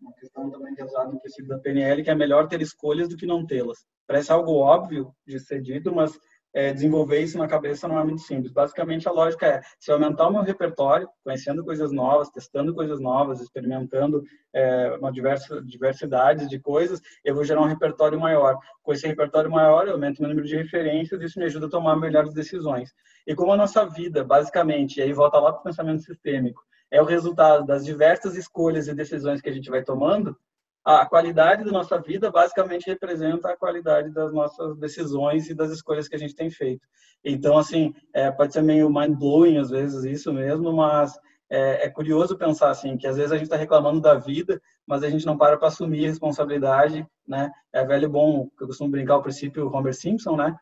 uma, questão também que é usada no princípio da PNL, que é melhor ter escolhas do que não tê-las. Parece algo óbvio de ser dito, mas é, desenvolver isso na cabeça não é muito simples. Basicamente, a lógica é: se eu aumentar o meu repertório, conhecendo coisas novas, testando coisas novas, experimentando é, uma diversa, diversidade de coisas, eu vou gerar um repertório maior. Com esse repertório maior, eu aumento o meu número de referências, isso me ajuda a tomar melhores decisões. E como a nossa vida, basicamente, e aí volta lá para o pensamento sistêmico, é o resultado das diversas escolhas e decisões que a gente vai tomando, a qualidade da nossa vida basicamente representa a qualidade das nossas decisões e das escolhas que a gente tem feito. Então, assim, é, pode ser meio mind-blowing às vezes isso mesmo, mas é, é, curioso pensar assim, que às vezes a gente está reclamando da vida, mas a gente não para para assumir responsabilidade, né? É velho bom, eu costumo brincar o princípio Homer Simpson, né?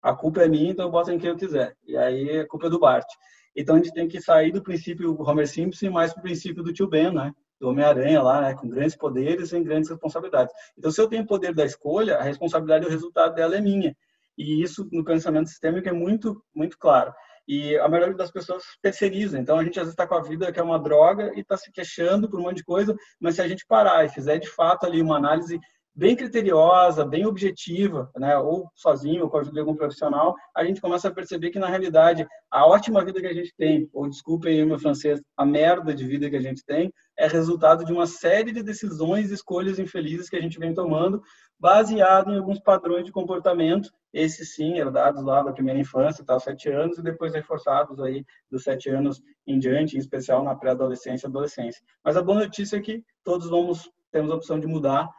A culpa é minha, então eu boto em quem eu quiser. E aí a culpa é do Bart. Então a gente tem que sair do princípio Homer Simpson e mais para o princípio do tio Ben, né? Do Homem-Aranha lá, né, com grandes poderes e grandes responsabilidades. Então, se eu tenho poder da escolha, a responsabilidade o resultado dela é minha. E isso no pensamento sistêmico é muito, muito claro. E a maioria das pessoas terceiriza. Então, a gente às vezes está com a vida que é uma droga e está se queixando por um monte de coisa, mas se a gente parar e fizer de fato ali uma análise bem criteriosa, bem objetiva, né, ou sozinho ou com a ajuda de algum profissional, a gente começa a perceber que na realidade a ótima vida que a gente tem, ou desculpem o meu francês, a merda de vida que a gente tem, é resultado de uma série de decisões e escolhas infelizes que a gente vem tomando, baseado em alguns padrões de comportamento, esses sim, herdados lá da primeira infância, tá, sete anos, e depois reforçados aí dos sete anos em diante, em especial na pré-adolescência e adolescência. Mas a boa notícia é que todos vamos temos a opção de mudar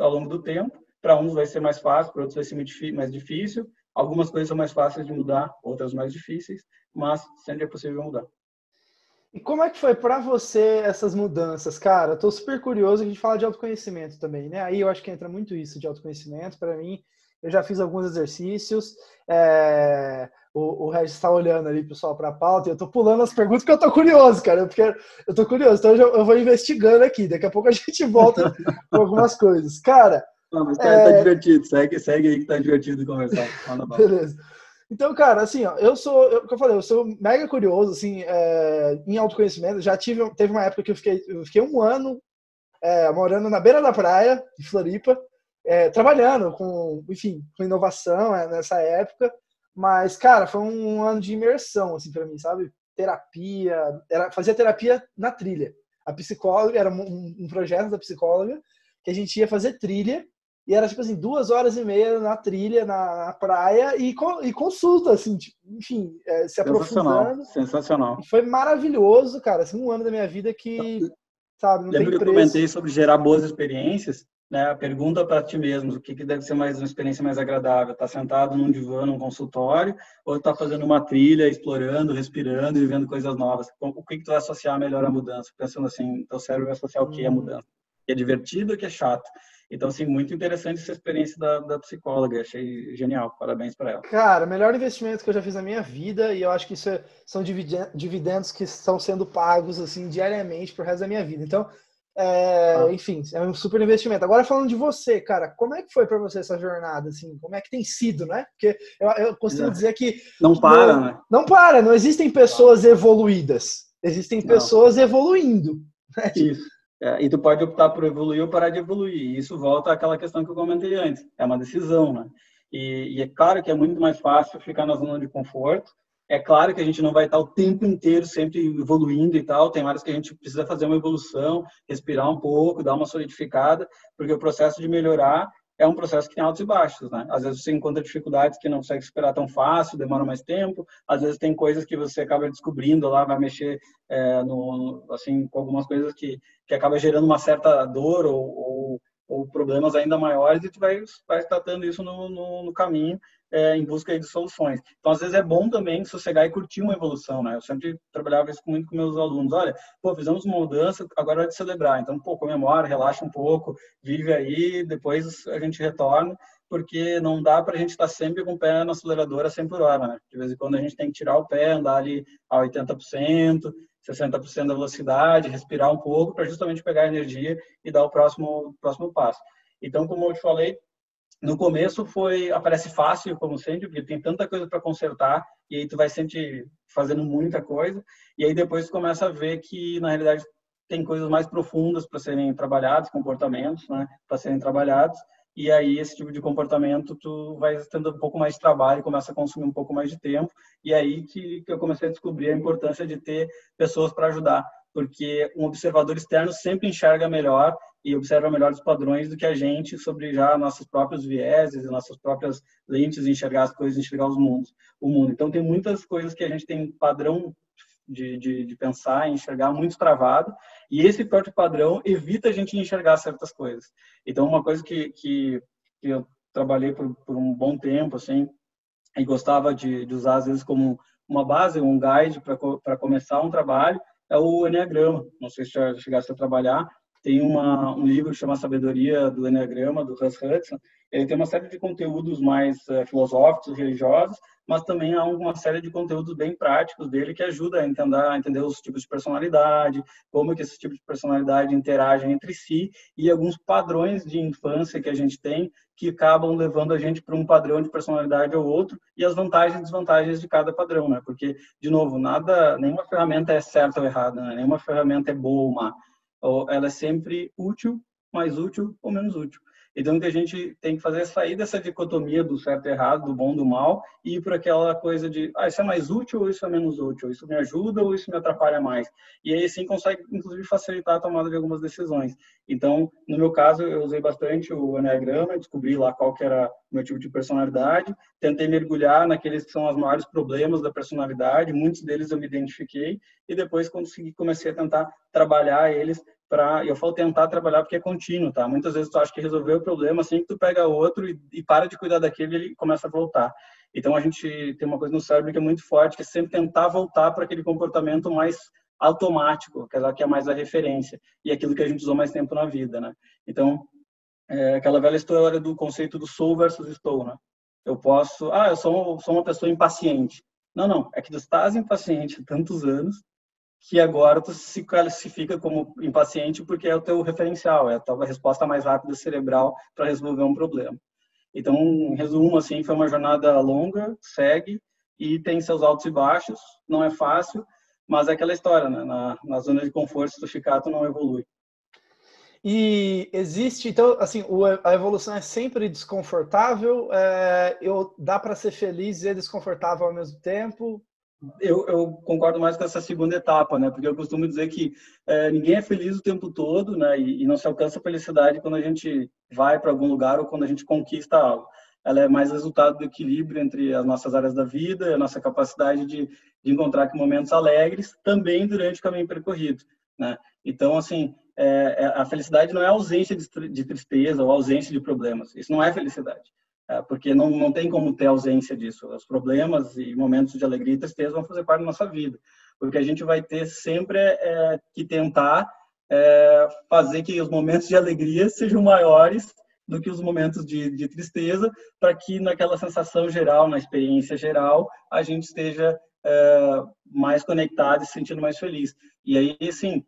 ao longo do tempo. Para uns vai ser mais fácil, para outros vai ser mais difícil. Algumas coisas são mais fáceis de mudar, outras mais difíceis, mas sempre é possível mudar. E como é que foi para você essas mudanças, cara? Estou super curioso. A gente fala de autoconhecimento também, né? Aí eu acho que entra muito isso de autoconhecimento. Para mim, eu já fiz alguns exercícios. É... O, o Regis está olhando ali, pessoal, para a pauta. E eu estou pulando as perguntas porque eu estou curioso, cara. Porque eu estou curioso. Então eu vou investigando aqui. Daqui a pouco a gente volta com algumas coisas. Cara. Não, mas tá, tá é... tá divertido. Segue, segue aí que tá divertido conversar. Beleza. Então, cara, assim, ó, eu sou, eu, como eu falei, eu sou mega curioso, assim, é, em autoconhecimento. Já tive, teve uma época que eu fiquei, eu fiquei um ano é, morando na beira da praia, em Floripa, é, trabalhando com, enfim, com inovação é, nessa época. Mas, cara, foi um ano de imersão, assim, para mim, sabe? Terapia, era, fazia terapia na trilha. A psicóloga, era um, um projeto da psicóloga, que a gente ia fazer trilha e era, tipo assim, duas horas e meia na trilha, na, na praia, e, e, consulta, assim, tipo, enfim, é, se aprofundando. Sensacional. foi maravilhoso, cara. Assim, um ano da minha vida que, sabe, não Lembra tem que eu comentei sobre gerar boas experiências? Né? Pergunta para ti mesmo, o que, que deve ser mais uma experiência mais agradável? Tá sentado num divã, num consultório, ou tá fazendo uma trilha, explorando, respirando e vivendo coisas novas? O que, que tu vai associar melhor à mudança? Pensando assim, teu cérebro vai associar o que à hum. mudança? Que é divertido ou que é chato? Então, assim, muito interessante essa experiência da, da psicóloga. Achei genial. Parabéns para ela. Cara, melhor investimento que eu já fiz na minha vida e eu acho que isso é, são dividendos que estão sendo pagos, assim, diariamente pro resto da minha vida. Então, é, ah. enfim, é um super investimento. Agora, falando de você, cara, como é que foi para você essa jornada, assim? Como é que tem sido, né? Porque eu, eu costumo é. dizer que... Não para, não, né? Não para. Não existem pessoas evoluídas. Existem pessoas não. evoluindo. Né? Isso. É, e tu pode optar por evoluir ou parar de evoluir. E isso volta àquela questão que eu comentei antes. É uma decisão, né? E, e, é claro que é muito mais fácil ficar na zona de conforto. É claro que a gente não vai estar o tempo inteiro sempre evoluindo e tal. Tem áreas que a gente precisa fazer uma evolução, respirar um pouco, dar uma solidificada, porque o processo de melhorar é um processo que tem altos e baixos, né? Às vezes você encontra dificuldades que não consegue superar tão fácil, demora mais tempo. Às vezes tem coisas que você acaba descobrindo lá, vai mexer é, no, assim com algumas coisas que que acaba gerando uma certa dor ou, ou ou problemas ainda maiores e tu vai, vai tratando isso no, no, no caminho é, em busca de soluções. Então, às vezes é bom também sossegar e curtir uma evolução, né? Eu sempre trabalhava isso muito com meus alunos. Olha, pô, fizemos uma mudança, agora é de celebrar. Então, pô, comemora, relaxa um pouco, vive aí, depois a gente retorna, porque não dá para a gente estar tá sempre com o pé na aceleradora 100 por hora, né? De vez em quando a gente tem que tirar o pé, andar ali a 80%, 60% da velocidade, respirar um pouco para justamente pegar energia e dar o próximo próximo passo. Então, como eu te falei, no começo foi aparece fácil como sempre, porque tem tanta coisa para consertar e aí tu vai sempre fazendo muita coisa e aí depois tu começa a ver que na realidade tem coisas mais profundas para serem trabalhadas, comportamentos, né, para serem trabalhados e aí esse tipo de comportamento tu vai tendo um pouco mais de trabalho, começa a consumir um pouco mais de tempo, e aí que, que eu comecei a descobrir a importância de ter pessoas para ajudar, porque um observador externo sempre enxerga melhor e observa melhor os padrões do que a gente sobre já nossos próprios vieses, nossas próprias lentes, enxergar as coisas, enxergar os mundos, o mundo. Então tem muitas coisas que a gente tem padrão de, de, de pensar, enxergar muito travado, e esse próprio padrão evita a gente enxergar certas coisas. Então, uma coisa que, que, que eu trabalhei por, por, um bom tempo, assim, e gostava de, de usar, às vezes, como uma base, um guide para começar um trabalho, é o Enneagrama. Não sei se já chegasse a trabalhar. Tem uma, um livro que chama Sabedoria do Enneagrama, do Hans Hudson. Ele tem uma série de conteúdos mais uh, filosóficos, religiosos, mas também há uma série de conteúdos bem práticos dele que ajuda a entender, a entender os tipos de personalidade, como que esses tipos de personalidade interagem entre si e alguns padrões de infância que a gente tem que acabam levando a gente para um padrão de personalidade ou outro e as vantagens e desvantagens de cada padrão, né? Porque de novo, nada, nenhuma ferramenta é certa ou errada, né? nenhuma ferramenta é boa ou má. Ela é sempre útil, mais útil ou menos útil. Então, que a gente tem que fazer é sair dessa dicotomia do certo e errado, do bom do mal, e ir para aquela coisa de, ah, isso é mais útil ou isso é menos útil? Isso me ajuda ou isso me atrapalha mais? E aí, sim, consegue, inclusive, facilitar a tomada de algumas decisões. Então, no meu caso, eu usei bastante o Enneagrama, descobri lá qual que era o meu tipo de personalidade, tentei mergulhar naqueles que são os maiores problemas da personalidade, muitos deles eu me identifiquei, e depois consegui, comecei a tentar trabalhar eles para eu falo tentar trabalhar porque é contínuo, tá? Muitas vezes tu acha que resolveu o problema, assim que tu pega outro e, e para de cuidar daquele, ele começa a voltar. Então a gente tem uma coisa no cérebro que é muito forte, que é sempre tentar voltar para aquele comportamento mais automático, aquela que é mais a referência e aquilo que a gente usou mais tempo na vida, né? Então é aquela velha história do conceito do sou versus estou, né? Eu posso, ah, eu sou, sou uma pessoa impaciente. Não, não, é que tu estás impaciente há tantos anos que agora tu se classifica como impaciente porque é o teu referencial, é a tua resposta mais rápida cerebral para resolver um problema. Então, em resumo, assim, foi uma jornada longa, segue e tem seus altos e baixos, não é fácil, mas é aquela história, né? Na, na zona de conforto, se tu ficar, tu não evolui. E existe, então, assim, a evolução é sempre desconfortável, é, eu, dá para ser feliz e desconfortável ao mesmo tempo? Eu, eu, concordo mais com essa segunda etapa, né? Porque eu costumo dizer que é, ninguém é feliz o tempo todo, né? E, e não se alcança a felicidade quando a gente vai para algum lugar ou quando a gente conquista algo. Ela é mais resultado do equilíbrio entre as nossas áreas da vida, a nossa capacidade de, de encontrar momentos alegres também durante o caminho percorrido, né? Então, assim, é, é a felicidade não é ausência de tristeza ou ausência de problemas. Isso não é felicidade. É, porque não, não tem como ter ausência disso. Os problemas e momentos de alegria e tristeza vão fazer parte da nossa vida. Porque a gente vai ter sempre é, que tentar é, fazer que os momentos de alegria sejam maiores do que os momentos de, de tristeza, para que naquela sensação geral, na experiência geral, a gente esteja é, mais conectado e se sentindo mais feliz. E aí, assim,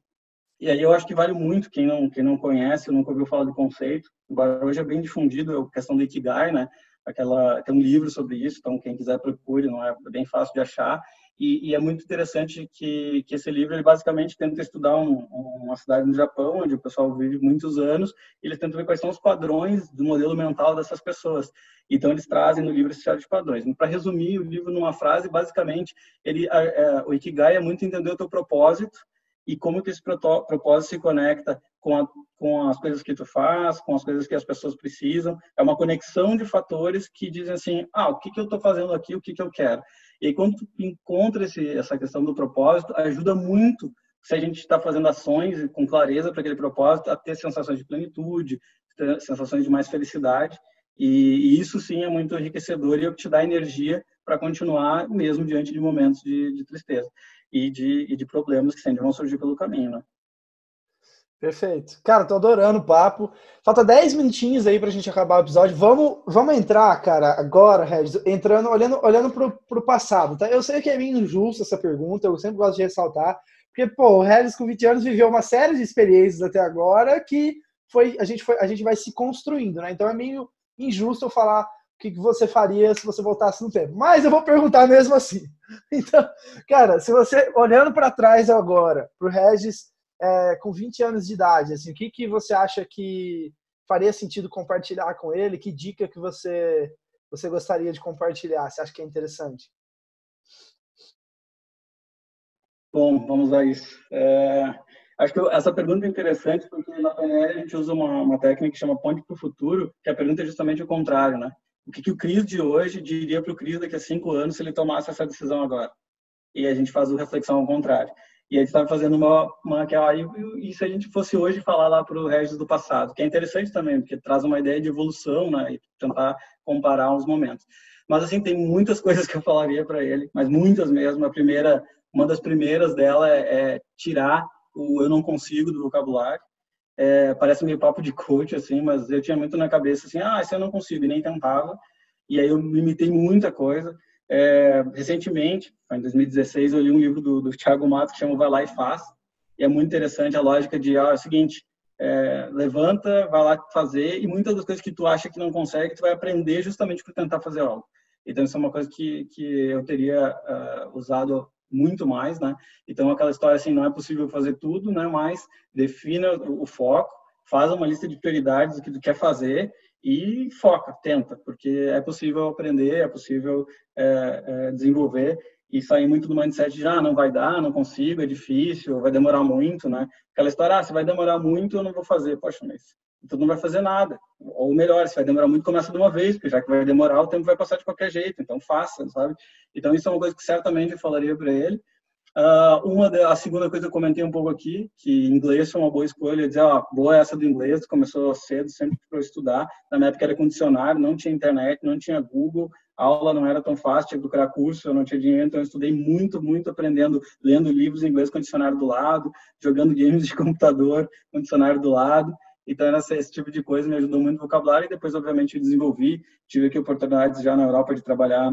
e aí eu acho que vale muito quem não quem não conhece, nunca ouviu falar do conceito. Embora hoje é bem difundido a questão do ikigai, né? Aquela tem um livro sobre isso, então quem quiser procure, não é bem fácil de achar. E, e, é muito interessante que, que esse livro ele basicamente tenta estudar um, uma cidade no Japão onde o pessoal vive muitos anos. E eles tentam ver quais são os padrões do modelo mental dessas pessoas. Então eles trazem no livro esse tipo de padrões. Para resumir o livro numa frase, basicamente ele, é, o ikigai é muito entender o teu propósito e como que esse propósito se conecta com, a, com as coisas que tu faz, com as coisas que as pessoas precisam. É uma conexão de fatores que dizem assim, ah, o que, que eu estou fazendo aqui, o que, que eu quero. E quando tu encontra esse, essa questão do propósito, ajuda muito se a gente está fazendo ações com clareza para aquele propósito, a ter sensações de plenitude, sensações de mais felicidade. E, e isso sim é muito enriquecedor e é te dá energia para continuar mesmo diante de momentos de, de tristeza e de, e de problemas que sempre vão surgir pelo caminho, né? Perfeito. Cara, tô adorando o papo. Falta 10 minutinhos aí pra gente acabar o episódio. Vamos, vamos entrar, cara, agora, Regis, entrando, olhando, olhando pro, pro passado, tá? Eu sei que é meio injusto essa pergunta, eu sempre gosto de ressaltar, porque, pô, o Regis com 20 anos viveu uma série de experiências até agora que foi, a gente foi, a gente vai se construindo, né? Então é meio injusto eu falar que você faria se você voltasse no tempo. Mas eu vou perguntar mesmo assim. [laughs] Então, cara, se você, olhando para trás agora, para o Regis é, com 20 anos de idade, assim, o que, que você acha que faria sentido compartilhar com ele? Que dica que você, você gostaria de compartilhar? Você acha que é interessante? Bom, vamos a isso. É, acho que essa pergunta é interessante porque na PNL a gente usa uma, uma técnica que chama ponte para o futuro, que a pergunta é justamente o contrário, né? O que, que o Cris de hoje diria para o Cris daqui a cinco anos se ele tomasse essa decisão agora? E a gente faz a reflexão ao contrário. E a gente estava fazendo uma, uma que aí, e se a gente fosse hoje falar lá para o Regis do passado, que é interessante também, porque traz uma ideia de evolução, né, e tentar comparar os momentos. Mas assim, tem muitas [laughs] coisas que eu falaria para ele, mas muitas mesmo. A primeira, uma das primeiras dela é, é tirar o eu não consigo do vocabulário é, parece meio papo de coach, assim, mas eu tinha muito na cabeça, assim, ah, isso eu não consigo, e nem tentava. E aí eu limitei muita coisa. É, recentemente, em 2016, eu li um livro do, do Thiago Matos que chama Vai Lá e Faz. E é muito interessante a lógica de, ah, é o seguinte, é, levanta, vai lá fazer, e muitas das coisas que tu acha que não consegue, tu vai aprender justamente por tentar fazer algo. Então, isso é uma coisa que, que eu teria uh, usado muito mais, né? Então aquela história assim, não é possível fazer tudo, né? Mas defina o foco, faz uma lista de prioridades do que tu quer fazer e foca, tenta, porque é possível aprender, é possível é, é, desenvolver e sair muito do mindset de ah, não vai dar, não consigo, é difícil, vai demorar muito, né? Aquela história, ah, se vai demorar muito, eu não vou fazer. Poxa, mas então não vai fazer nada. Ou melhor, se vai demorar muito, começa de uma vez, porque já que vai demorar, o tempo vai passar de qualquer jeito. Então faça, sabe? Então isso é uma coisa que certamente eu falaria para ele. Uh, uma de, a segunda coisa que eu comentei um pouco aqui, que inglês foi uma boa escolha, dizer, ó, boa essa do inglês, começou cedo, sempre para estudar. Na minha época era condicionário, não tinha internet, não tinha Google, a aula não era tão fácil, tinha que procurar curso, eu não tinha dinheiro, então eu estudei muito, muito aprendendo, lendo livros em inglês com dicionário do lado, jogando [laughs] games de computador com dicionário do lado. Então, esse tipo de coisa me ajudou muito no vocabulário e depois, obviamente, eu desenvolvi. Tive aqui oportunidades já na Europa de trabalhar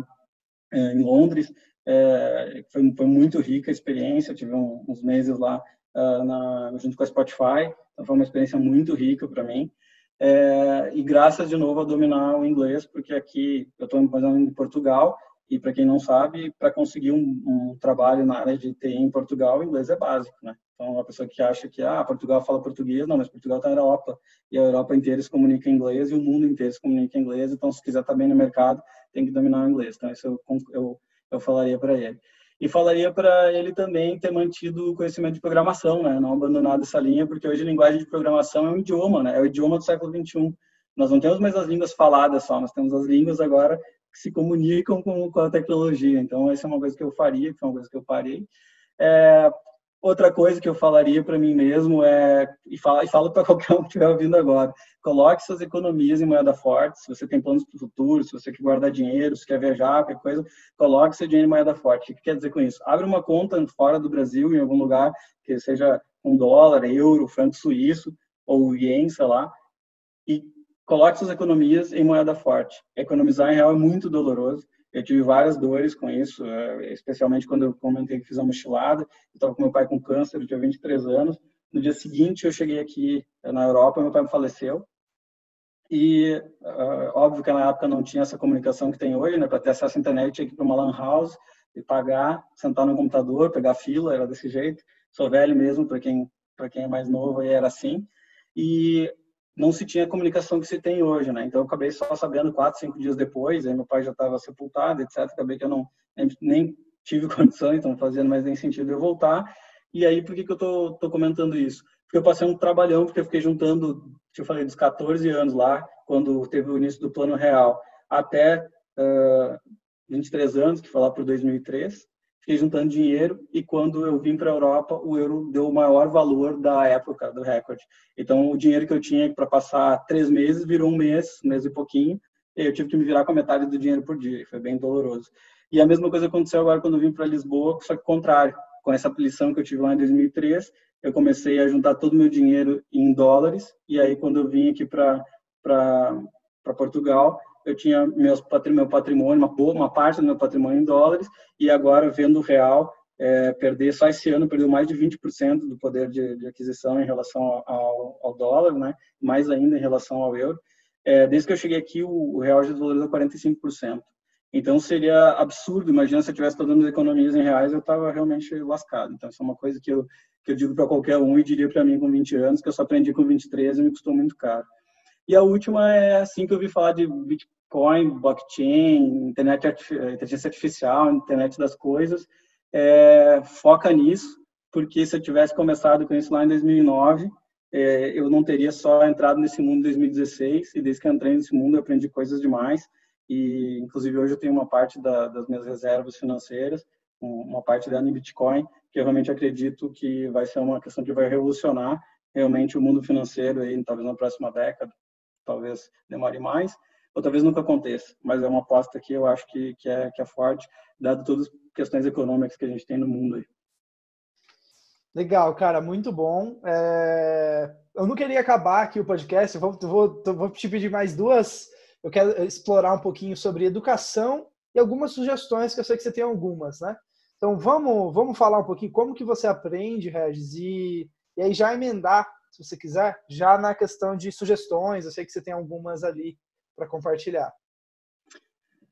é, em Londres. É, foi, foi, muito rica a experiência. tive um, uns meses lá uh, na, junto com a Spotify. Então, foi uma experiência muito rica para mim. É, e graças, de novo, a dominar o inglês, porque aqui eu estou fazendo em Portugal e, para quem não sabe, para conseguir um, um, trabalho na área de TI em Portugal, inglês é básico, né? Então, a pessoa que acha que ah, Portugal fala português, não, mas Portugal está na Europa e a Europa inteira se comunica em inglês e o mundo inteiro se comunica em inglês. Então, se quiser estar tá bem no mercado, tem que dominar o inglês. Então, isso eu, eu, eu falaria para ele. E falaria para ele também ter mantido o conhecimento de programação, né? Não abandonado essa linha, porque hoje a linguagem de programação é um idioma, né? É o idioma do século 21. Nós não temos mais as línguas faladas só, nós temos as línguas agora se comunicam com, com a tecnologia. Então, essa é uma coisa que eu faria, que foi uma coisa que eu parei. É, Outra coisa que eu falaria para mim mesmo é, e falo, e falo para [laughs] qualquer um que estiver ouvindo agora, coloque suas economias em moeda forte. Se você tem planos para o futuro, se você quer guardar dinheiro, se quer viajar, qualquer coisa, coloque seu dinheiro em moeda forte. O que quer dizer com isso? Abre uma conta fora do Brasil, em algum lugar, que seja um dólar, euro, franco suíço ou ien, sei lá, e coloque suas economias em moeda forte. Economizar em real é muito doloroso eu tive várias dores com isso, é, especialmente quando eu comentei que fiz uma mochilada. Estava com meu pai com câncer, eu tinha 23 anos. No dia seguinte, eu cheguei aqui é, na Europa, meu pai me faleceu. E uh, óbvio que na época não tinha essa comunicação que tem hoje, né? Para ter acesso à internet, tinha que ir para uma lan house, de pagar, sentar no computador, pegar fila, era desse jeito. Sou velho mesmo, para quem para quem é mais novo, era assim. E não se tinha a comunicação que se tem hoje, né? Então eu acabei só sabendo quatro, cinco dias depois, aí meu pai já estava sepultado, etc. Acabei que eu não nem tive [laughs] condição, então fazia mais nem sentido eu voltar. E aí por que que eu tô, tô comentando isso? Porque eu passei um trabalhão, porque eu fiquei juntando, eu falei, dos 14 anos lá, quando teve o início do Plano Real, até uh, 23 anos, que foi lá por 2003 fiquei juntando dinheiro e quando eu vim para a Europa, o euro deu o maior valor da época do recorde. Então, o dinheiro que eu tinha para passar três meses virou um mês, um mês e pouquinho, e eu tive que me virar com a metade do dinheiro por dia, foi bem doloroso. E a mesma coisa aconteceu agora quando eu vim para Lisboa, só que contrário. Com essa lição que eu tive lá em 2003, eu comecei a juntar todo o meu dinheiro em dólares, e aí quando eu vim aqui para Portugal, eu tinha meus meu patrimônio, uma boa, uma parte do meu patrimônio em dólares, e agora vendo o real é, perder só esse ano perdeu mais de 20% do poder de, de, aquisição em relação ao, ao, dólar, né? Mais ainda em relação ao euro. É, desde que eu cheguei aqui, o, o real já desvalorizou 45%. Então seria absurdo, imagina se eu tivesse todas as economias em reais, eu estava realmente lascado. Então isso é uma coisa que eu que eu digo para qualquer um e diria para mim com 20 anos, que eu só aprendi com 23 e me custou muito caro. E a última é assim que eu vi falar de Bitcoin, blockchain, internet, inteligência artificial, internet das coisas. É, foca nisso, porque se eu tivesse começado com isso lá em 2009, é, eu não teria só entrado nesse mundo em 2016, e desde que entrei nesse mundo eu aprendi coisas demais, e inclusive hoje eu tenho uma parte da, das minhas reservas financeiras, uma parte dela em Bitcoin, que eu realmente acredito que vai ser uma questão que vai revolucionar realmente o mundo financeiro aí, talvez na próxima década talvez demore mais, ou talvez nunca aconteça, mas é uma aposta que eu acho que, que, é, que é forte, dado todas as questões econômicas que a gente tem no mundo aí. Legal, cara, muito bom. É... Eu não queria acabar aqui o podcast, vou, vou, vou te pedir mais duas. Eu quero explorar um pouquinho sobre educação e algumas sugestões, que eu sei que você tem algumas, né? Então vamos, vamos falar um pouquinho como que você aprende, Regis, e, e aí já emendar se você quiser, já na questão de sugestões, eu sei que você tem algumas ali para compartilhar.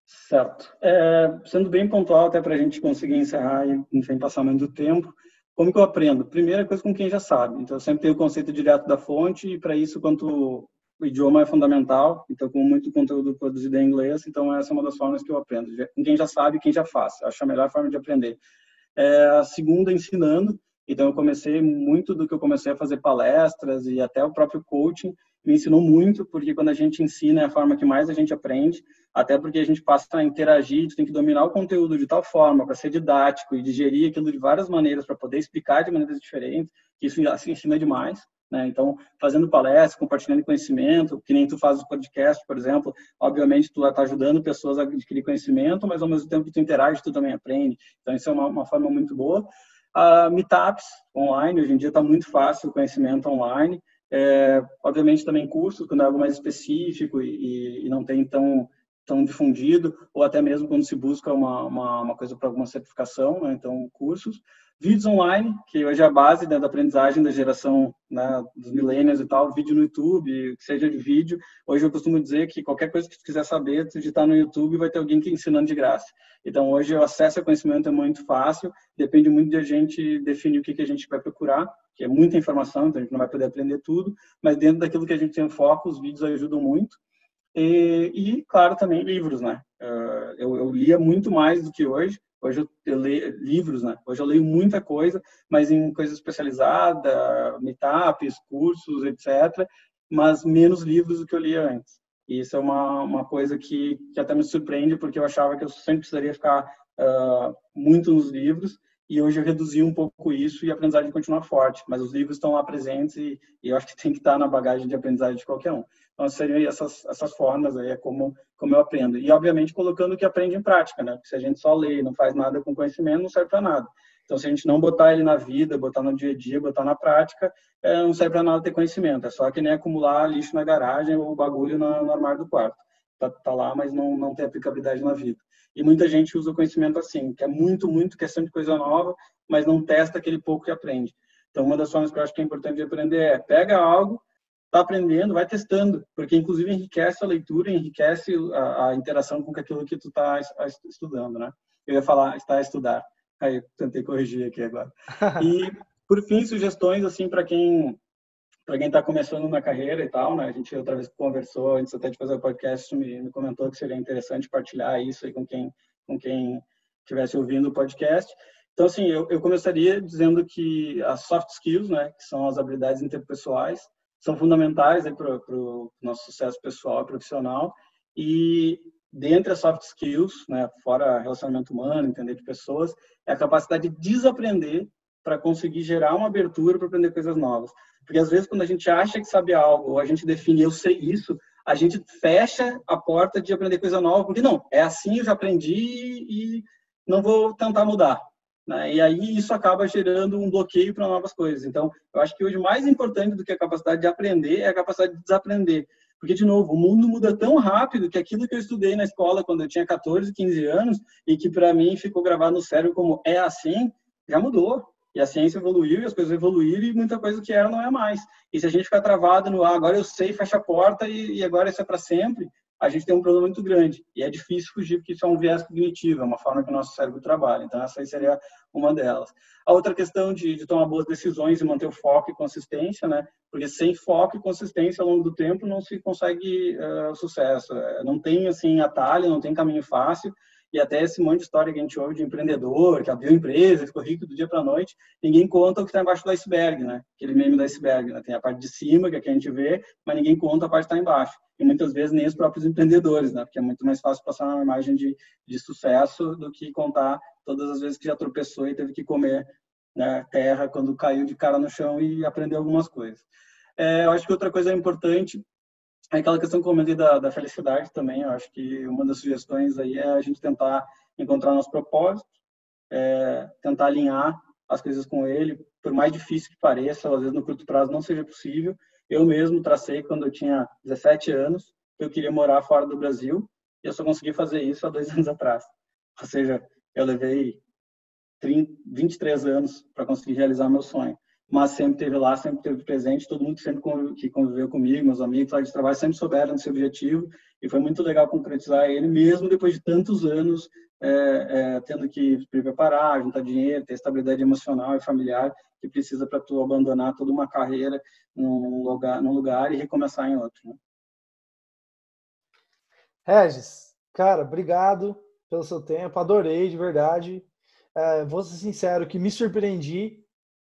Certo. É, sendo bem pontual, até para a gente conseguir encerrar e sem passar muito tempo, como que eu aprendo? Primeira coisa com quem já sabe. Então, eu sempre tenho o conceito direto da fonte e para isso, quanto o idioma é fundamental, então com muito conteúdo produzido em inglês, então essa é uma das formas que eu aprendo. Com quem já sabe, quem já faz. Acho a melhor forma de aprender. É, a segunda, ensinando. Então, eu comecei muito do que eu comecei a fazer palestras e até o próprio coaching me ensinou muito, porque quando a gente ensina é a forma que mais a gente aprende, até porque a gente passa a interagir, tem que dominar o conteúdo de tal forma para ser didático e digerir aquilo de várias maneiras para poder explicar de maneiras diferentes, que isso assim, ensina demais. Né? Então, fazendo palestras, compartilhando conhecimento, que nem tu faz o podcast, por exemplo, obviamente tu está ajudando pessoas a adquirir conhecimento, mas ao mesmo tempo que tu interage, tu também aprende. Então, isso é uma, uma forma muito boa uh, meetups online, hoje em dia está muito fácil o conhecimento online. É, obviamente também cursos, quando é algo mais específico e, e, não tem tão, tão difundido, ou até mesmo quando se busca uma, uma, uma coisa para alguma certificação, né? então cursos. Vídeos online, que hoje é a base né, da aprendizagem da geração né, dos millennials e tal, vídeo no YouTube, seja de vídeo. Hoje eu costumo dizer que qualquer coisa que tu quiser saber, tu digitar no YouTube, vai ter alguém que ensinando de graça. Então hoje o acesso ao conhecimento é muito fácil, depende muito de a gente definir o que, que a gente vai procurar, que é muita informação, então a gente não vai poder aprender tudo, mas dentro daquilo que a gente tem foco, os vídeos ajudam muito. E, e claro, também livros, né? Uh, eu, eu lia muito mais do que hoje, Hoje eu, eu, leio livros, né? Hoje eu leio muita coisa, mas em coisa especializada, meetups, cursos, etc. Mas menos livros do que eu lia antes. E isso é uma, uma coisa que, que até me surpreende, porque eu achava que eu sempre precisaria ficar uh, muito nos livros, e hoje eu reduzi um pouco isso e a aprendizagem continua forte. Mas os livros estão lá presentes e, e eu acho que tem que estar na bagagem de aprendizagem de qualquer um. Então, seriam essas, essas formas aí, é como, como eu aprendo. E, obviamente, colocando o que aprende em prática, né? Porque se a gente só lê e não faz nada com conhecimento, não serve para nada. Então, se a gente não botar ele na vida, botar no dia a dia, botar na prática, é, não serve para nada ter conhecimento. É só que nem acumular lixo na garagem ou bagulho no, no armário do quarto. Tá, tá, lá, mas não, não tem aplicabilidade na vida. E muita gente usa o conhecimento assim, que é muito, muito questão de coisa nova, mas não testa aquele pouco que aprende. Então, uma das formas que eu acho que é importante de aprender é pega algo, está aprendendo, vai testando, porque inclusive enriquece a leitura, enriquece a, a interação com aquilo que tu está estudando, né? Eu ia falar, está a estudar. Aí tentei corrigir aqui agora. [laughs] E, por fim, sugestões, assim, para quem para quem está começando na carreira e tal, né? A gente outra vez conversou antes até de fazer o podcast, me, me comentou que seria interessante partilhar isso aí com quem com quem estivesse ouvindo o podcast. Então, assim, eu, eu começaria dizendo que as soft skills, né, que são as habilidades interpessoais, são fundamentais para o nosso sucesso pessoal e profissional. E dentre as soft skills, né, fora relacionamento humano, entender de pessoas, é a capacidade de desaprender para conseguir gerar uma abertura para aprender coisas novas. Porque às vezes quando a gente acha que sabe algo, ou a gente define eu sei isso, a gente fecha a porta de aprender coisa nova, porque não, é assim, eu já aprendi e não vou tentar mudar. Né? E aí isso acaba gerando um bloqueio para novas coisas. Então, eu acho que hoje mais importante do que a capacidade de aprender é a capacidade de desaprender. Porque, de novo, o mundo muda tão rápido que aquilo que eu estudei na escola quando eu tinha 14, 15 anos e que para mim ficou gravado no cérebro como é assim, já mudou. E a ciência evoluiu, e as coisas evoluíram, e muita coisa que era não é mais. E se a gente ficar travado no ah, agora eu sei, fecha a porta e, e agora isso é para sempre, a gente tem um problema muito grande. E é difícil fugir, porque isso é um viés cognitivo, é uma forma que o nosso cérebro trabalha. Então, essa seria uma delas. A outra questão de, de, tomar boas decisões e manter o foco e consistência, né? Porque sem foco e consistência ao longo do tempo não se consegue uh, sucesso. É, não tem, assim, atalho, não tem caminho fácil e até esse monte de história que a gente ouve de empreendedor, que abriu empresa, ficou rico do dia para a noite, ninguém conta o que está embaixo do iceberg, né? Aquele meme do iceberg, né? Tem a parte de cima, que é que a gente vê, mas ninguém conta a parte que está embaixo. E muitas vezes nem os próprios empreendedores, né? Porque é muito mais fácil passar uma imagem de, de sucesso do que contar todas as vezes que já tropeçou e teve que comer né, terra quando caiu de cara no chão e aprender algumas coisas. É, eu acho que outra coisa importante é aquela questão que eu comentei da, da felicidade também, eu acho que uma das sugestões aí é a gente tentar encontrar nosso propósito, é, tentar alinhar as coisas com ele, por mais difícil que pareça, às vezes no curto prazo não seja possível. Eu mesmo tracei quando eu tinha 17 anos, eu queria morar fora do Brasil, e eu só consegui fazer isso há dois [laughs] anos atrás. Ou seja, eu levei 30, 23 anos para conseguir realizar meu sonho mas sempre teve lá, sempre teve presente, todo mundo sempre que conviveu comigo, meus amigos lá de trabalho, sempre souberam desse objetivo, e foi muito legal concretizar ele, mesmo depois de tantos anos, é, é, tendo que se preparar, juntar dinheiro, ter estabilidade emocional e familiar, que precisa para tu abandonar toda uma carreira num lugar, num lugar e recomeçar em outro. Né? Regis, cara, obrigado pelo seu tempo, adorei de verdade. É, vou ser sincero que me surpreendi,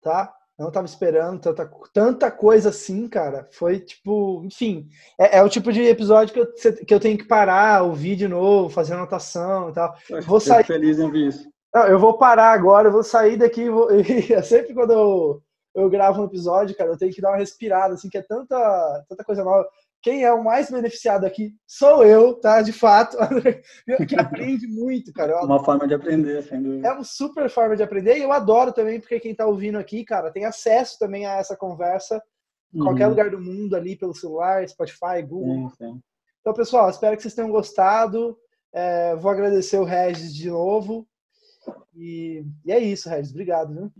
tá? Não estava esperando tanta, tanta coisa assim, cara. Foi tipo, enfim, é, é, o tipo de episódio que eu, que eu tenho que parar, ouvir de novo, fazer anotação e tal. Eu vou sair feliz em ouvir isso. Não, eu vou parar agora, eu vou sair daqui. Vou... [laughs] É sempre quando eu, eu gravo um episódio, cara, eu tenho que dar uma respirada, assim, que é tanta, tanta coisa nova quem é o mais beneficiado aqui sou eu, tá? De fato, [laughs] que aprende muito, cara. Uma forma de aprender, sem dúvida. É uma super forma de aprender e eu adoro também, porque quem tá ouvindo aqui, cara, tem acesso também a essa conversa em uhum. qualquer lugar do mundo ali pelo celular, Spotify, Google. Sim, sim. Então, pessoal, espero que vocês tenham gostado. É, vou agradecer o Regis de novo. E, e é isso, Regis. Obrigado, viu?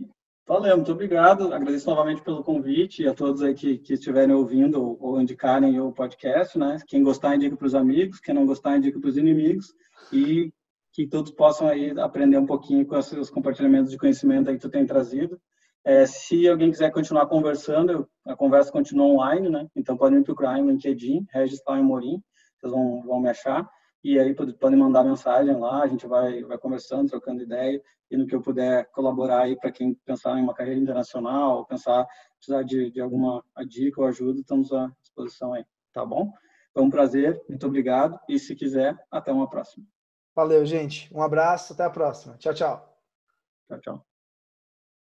Valeu, muito obrigado. Agradeço novamente pelo convite e a todos aí que, que estiverem ouvindo ou, indicarem o podcast, né? Quem gostar, indica para os amigos, quem não gostar, indica para os inimigos e que todos possam aí aprender um pouquinho com os compartilhamentos de conhecimento aí que tu tem trazido. É, se alguém quiser continuar conversando, a conversa continua online, né? Então podem me procurar no LinkedIn, Regis Paulo Morim, vocês vão, vão me achar e aí podem mandar mensagem lá, a gente vai, vai conversando, trocando ideia, e no que eu puder colaborar aí para quem pensar em uma carreira internacional, pensar, precisar de, de alguma dica ou ajuda, estamos à disposição aí, tá bom? Foi um prazer, muito obrigado, e se quiser, até uma próxima. Valeu, gente. Um abraço, até a próxima. Tchau, tchau. Tchau, tchau.